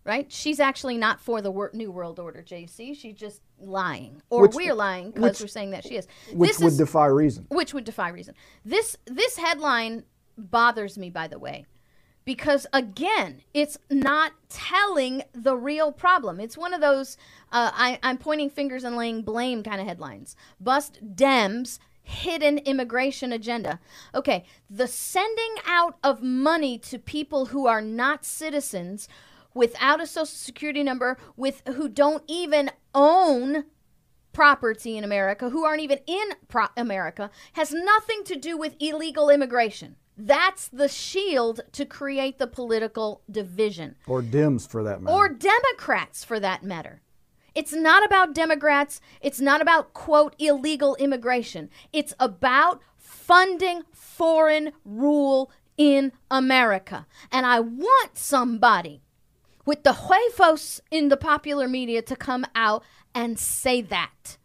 right? She's actually not for the wor- New World Order, JC. She's just lying, or Which- we're lying because we're saying that she is. Which this would is, defy reason. which would defy reason. This this headline bothers me, by the way, because again, it's not telling the real problem. It's one of those uh, I, I'm pointing fingers and laying blame kind of headlines. Bust Dems hidden immigration agenda. Okay, the sending out of money to people who are not citizens without a social security number with who don't even own property in America, who aren't even in pro- America, has nothing to do with illegal immigration. That's the shield to create the political division. Or Dems for that matter. Or Democrats, for that matter. It's not about Democrats. It's not about, quote, illegal immigration. It's about funding foreign rule in America. And I want somebody with the huevos in the popular media to come out and say that.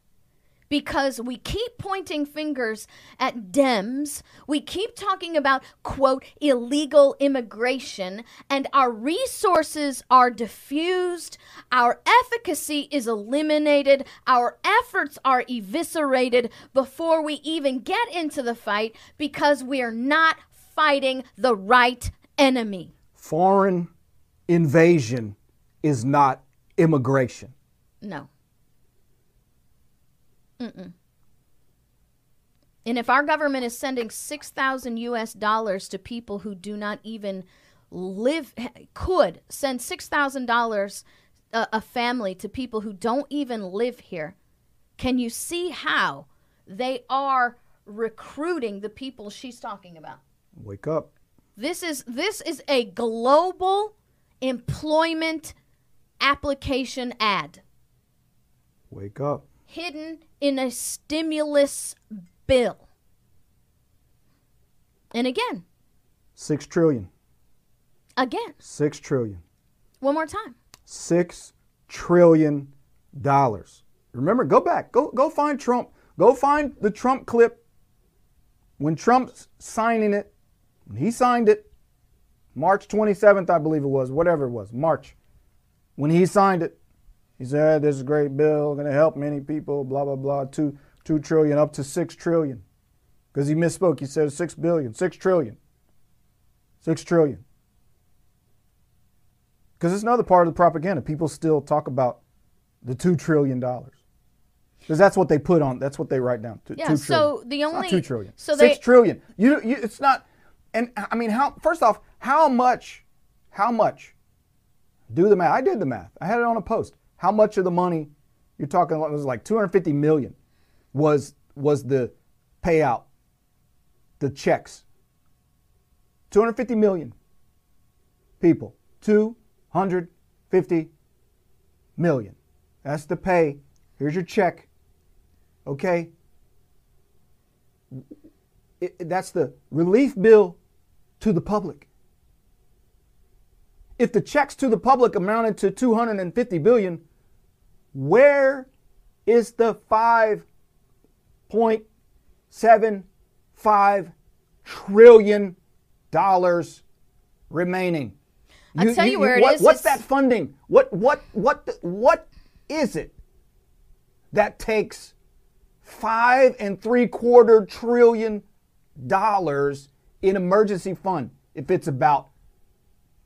Because we keep pointing fingers at Dems. We keep talking about, quote, illegal immigration, and our resources are diffused. Our efficacy is eliminated. Our efforts are eviscerated before we even get into the fight because we are not fighting the right enemy. Foreign invasion is not immigration. No. Mm-mm. And if our government is sending 6,000 US dollars to people who do not even live, could send $6,000 a, uh, a family to people who don't even live here, can you see how they are recruiting the people she's talking about? Wake up. This is this is a global employment application ad Wake up. Hidden in a stimulus bill. And again, Six trillion. again, Six trillion. one more time. Six trillion dollars. Remember, go back. Go go find Trump. Go find the Trump clip when Trump's signing it. When he signed it, March 27th, I believe it was, whatever it was, March. When he signed it, he said, "This is a great bill, going to help many people." Blah blah blah. Two two trillion up to six trillion, because he misspoke. He said six billion, six trillion. Six trillion. Because it's another part of the propaganda. People still talk about the two trillion dollars. Because that's what they put on. That's what they write down. Two, yeah. two so the only two trillion. So six they, trillion. You, you, it's not. And I mean, how? First off, how much? How much? Do the math. I did the math. I had it on a post. How much of the money you're talking? It was like 250 million. Was was the payout? The checks. 250 million people. 250 million. That's the pay. Here's your check. Okay? It, that's the relief bill to the public. If the checks to the public amounted to 250 billion, where is the 5.75 trillion dollars remaining? I'll tell you, you where what, it is. What's that funding? What what what what is it that takes five and three quarter trillion dollars in emergency fund if it's about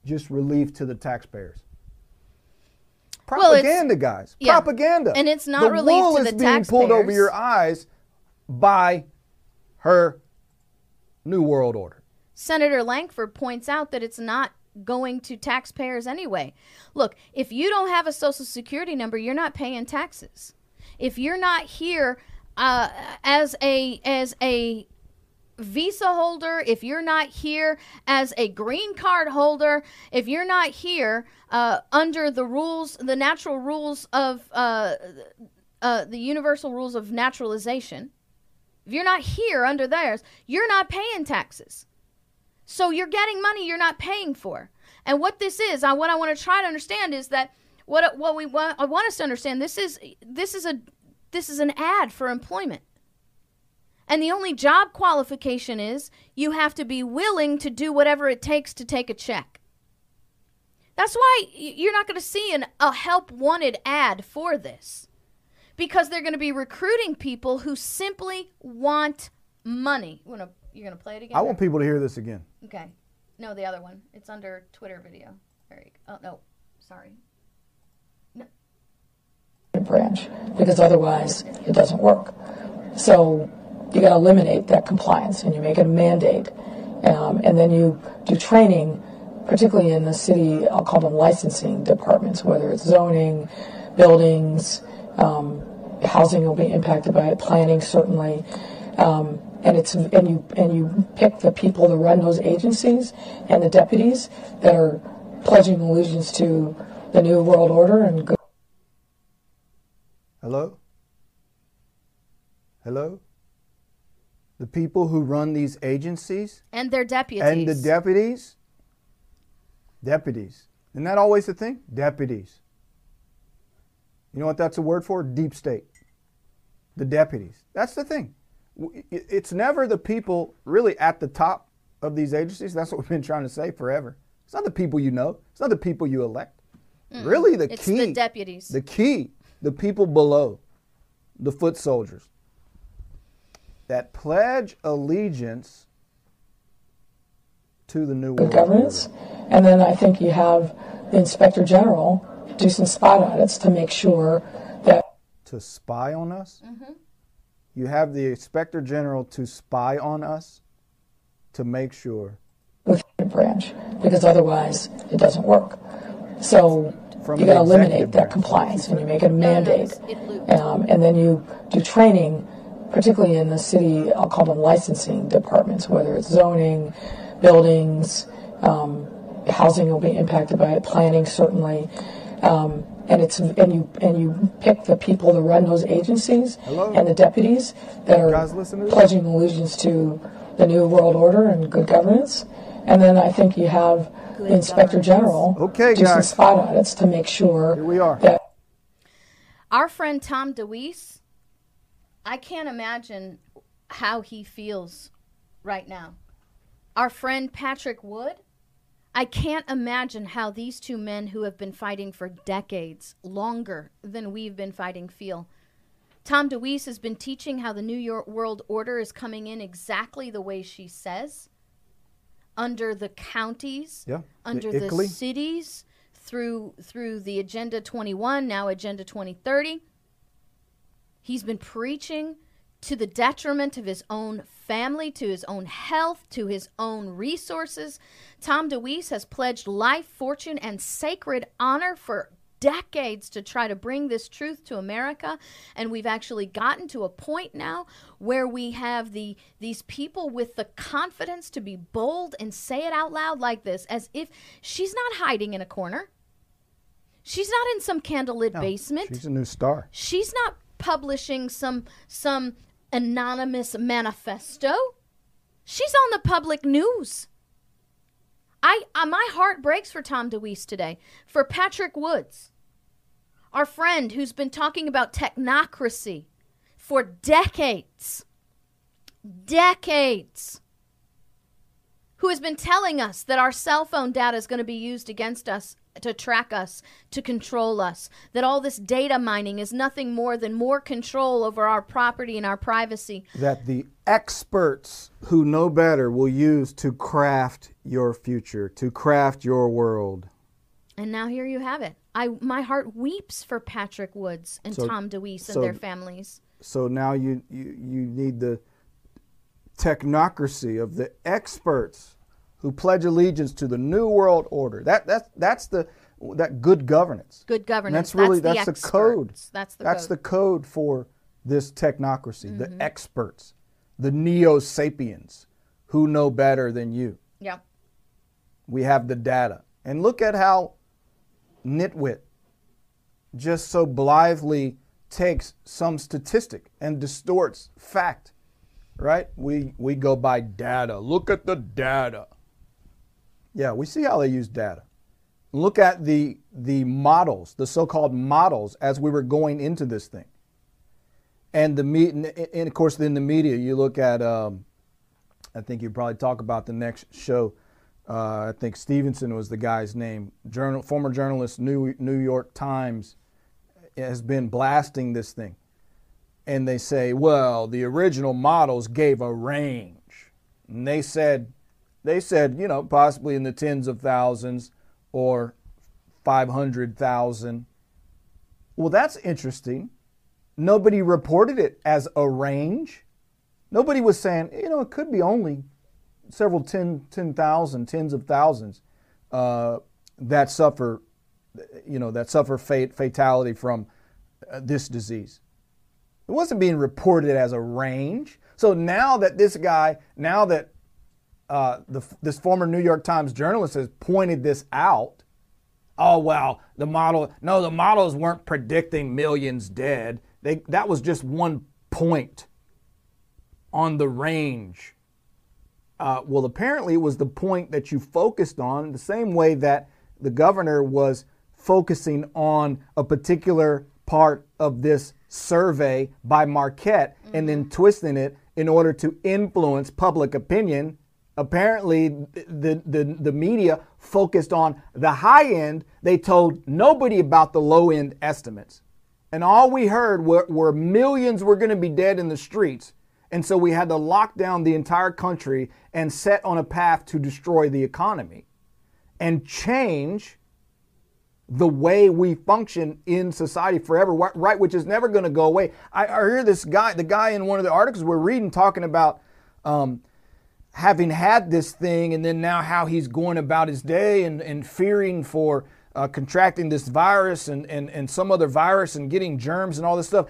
just relief to the taxpayers? Propaganda, well, guys. Yeah. Propaganda. And it's not the wool to is the being taxpayers. pulled over your eyes by her new world order. Senator Lankford points out that it's not going to taxpayers anyway. Look, if you don't have a social security number, you're not paying taxes. If you're not here uh, as a as a visa holder, if you're not here as a green card holder, if you're not here uh, under the rules, the natural rules of uh, uh, the universal rules of naturalization, if you're not here under theirs, you're not paying taxes. So you're getting money you're not paying for. And what this is, I, what I want to try to understand is that what what we want I want us to understand this is this is a this is an ad for employment. And the only job qualification is you have to be willing to do whatever it takes to take a check. That's why you're not going to see an, a help wanted ad for this. Because they're going to be recruiting people who simply want money. You wanna, you're going to play it again? I want people to hear this again. Okay. No, the other one. It's under Twitter video. There you go. Oh, no. Sorry. No. Branch, because otherwise it doesn't work. So you got to eliminate that compliance and you make it a mandate. Um, and then you do training, particularly in the city, I'll call them licensing departments, whether it's zoning, buildings, um, housing will be impacted by it, planning certainly. Um, and it's and you and you pick the people to run those agencies and the deputies that are pledging allegiance to the new world order and good. Hello? Hello? The people who run these agencies And their deputies. and the deputies? Deputies. Isn't that always the thing? Deputies. You know what that's a word for? Deep state. The deputies. That's the thing. It's never the people really at the top of these agencies. That's what we've been trying to say forever. It's not the people you know. It's not the people you elect. Really, the it's key. the deputies. The key, the people below, the foot soldiers that pledge allegiance to the new good world governance. order. And then I think you have the inspector general do some spot audits to make sure that To spy on us? Mm-hmm. You have the inspector general to spy on us to make sure. with the branch, because otherwise it doesn't work. So From you got to eliminate executive that compliance and you make it a mandate. it's- it loops. Um, and then you do training, particularly in the city, I'll call them licensing departments, whether it's zoning, buildings, um, housing will be impacted by it, planning certainly. Um, and it's and you and you pick the people to run those agencies Hello? and the deputies that are guys listen to this? pledging allegiance to the new world order and good governance. And then I think you have Good the inspector governance. general Okay, do some spot audits to make sure Here we are. that Our friend Tom DeWeese, I can't imagine how he feels right now. Our friend Patrick Wood, I can't imagine how these two men who have been fighting for decades, longer than we've been fighting, feel. Tom DeWeese has been teaching how the New York World Order is coming in exactly the way she says. under the counties, yeah, under the, the cities, through through the Agenda 21, now Agenda 2030. He's been preaching to the detriment of his own family, to his own health, to his own resources. Tom DeWeese has pledged life, fortune, and sacred honor for decades to try to bring this truth to America and we've actually gotten to a point now where we have the these people with the confidence to be bold and say it out loud like this as if she's not hiding in a corner. She's not in some candlelit no, basement. She's a new star. She's not publishing some some anonymous manifesto. She's on the public news. I, uh, my heart breaks for Tom DeWeese today, for Patrick Woods, our friend who's been talking about technocracy for decades. Decades. Who has been telling us that our cell phone data is going to be used against us to track us, to control us. That all this data mining is nothing more than more control over our property and our privacy. That the experts who know better will use to craft your future, to craft your world. And now here you have it. I my heart weeps for Patrick Woods and so, Tom DeWeese so, and their families. So now you, you you need the technocracy of the experts who pledge allegiance to the new world order. That that's that's the that good governance. Good governance. And that's really that's, the, that's the code. That's the that's code. the code for this technocracy. Mm-hmm. The experts, the neo sapiens, who know better than you. Yeah. We have the data, and look at how nitwit just so blithely takes some statistic and distorts fact. Right? We we go by data. Look at the data. Yeah, we see how they use data. Look at the the models, the so-called models, as we were going into this thing. And the meet, and of course, in the media, you look at. Um, I think you probably talk about the next show. Uh, I think Stevenson was the guy's name. Journal, former journalist, New New York Times, has been blasting this thing, and they say, well, the original models gave a range, and they said they said, you know, possibly in the tens of thousands or 500,000. Well, that's interesting. Nobody reported it as a range. Nobody was saying, you know, it could be only several 10, 10,000, tens of thousands uh, that suffer, you know, that suffer fate, fatality from uh, this disease. It wasn't being reported as a range. So now that this guy, now that uh, the, this former New York Times journalist has pointed this out. Oh well, the model. No, the models weren't predicting millions dead. They that was just one point on the range. Uh, well, apparently it was the point that you focused on, the same way that the governor was focusing on a particular part of this survey by Marquette mm-hmm. and then mm-hmm. twisting it in order to influence public opinion apparently the, the, the media focused on the high end. They told nobody about the low end estimates. And all we heard were, were millions were going to be dead in the streets. And so we had to lock down the entire country and set on a path to destroy the economy and change the way we function in society forever, right? Which is never going to go away. I, I, hear this guy, the guy in one of the articles we're reading, talking about um, having had this thing and then now how he's going about his day and, and fearing for uh, contracting this virus and, and, and some other virus and getting germs and all this stuff.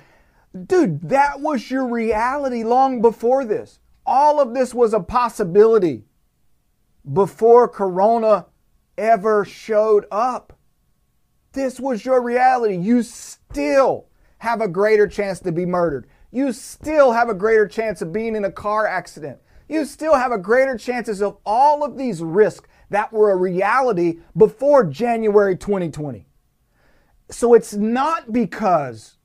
Dude, that was your reality long before this. All of this was a possibility before Corona ever showed up. This was your reality. You still have a greater chance to be murdered. You still have a greater chance of being in a car accident you still have a greater chances of all of these risks that were a reality before January 2020. So it's not because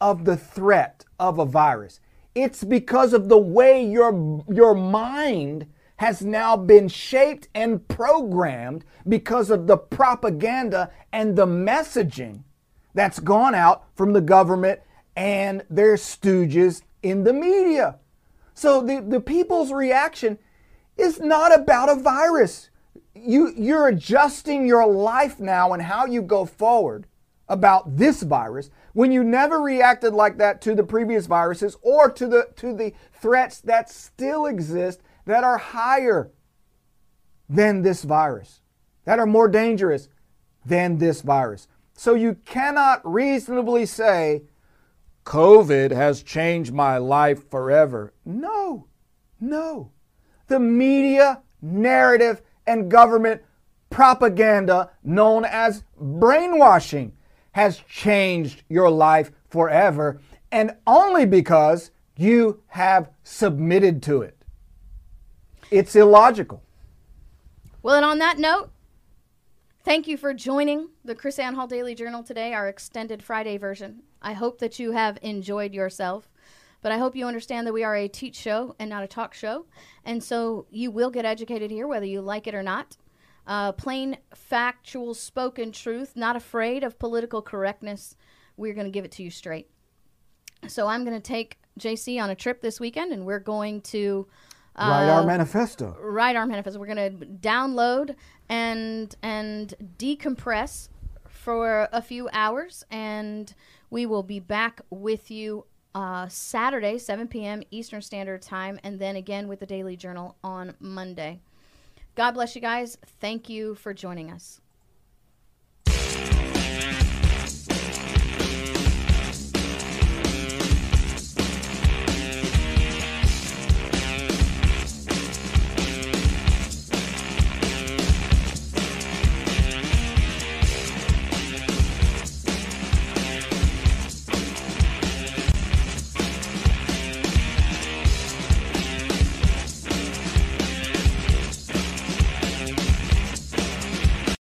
of the threat of a virus. It's because of the way your, your mind has now been shaped and programmed because of the propaganda and the messaging that's gone out from the government and their stooges in the media. So the, the people's reaction is not about a virus. You, you're adjusting your life now and how you go forward about this virus when you never reacted like that to the previous viruses or to the, to the threats that still exist that are higher than this virus, that are more dangerous than this virus. So you cannot reasonably say, COVID has changed my life forever. No, no. The media narrative and government propaganda known as brainwashing has changed your life forever and only because you have submitted to it. It's illogical. Well, and on that note, thank you for joining the KrisAnne Hall Daily Journal today, our extended Friday version. I hope that you have enjoyed yourself. But I hope you understand that we are a teach show and not a talk show. And so you will get educated here, whether you like it or not. Uh, plain, factual, spoken truth, not afraid of political correctness. We're going to give it to you straight. So I'm going to take JC on a trip this weekend, and we're going to uh, write our manifesto. Write our manifesto. We're going to download and and decompress for a few hours, and we will be back with you uh, Saturday, 7 p.m. Eastern Standard Time, and then again with the Daily Journal on Monday. God bless you guys. Thank you for joining us.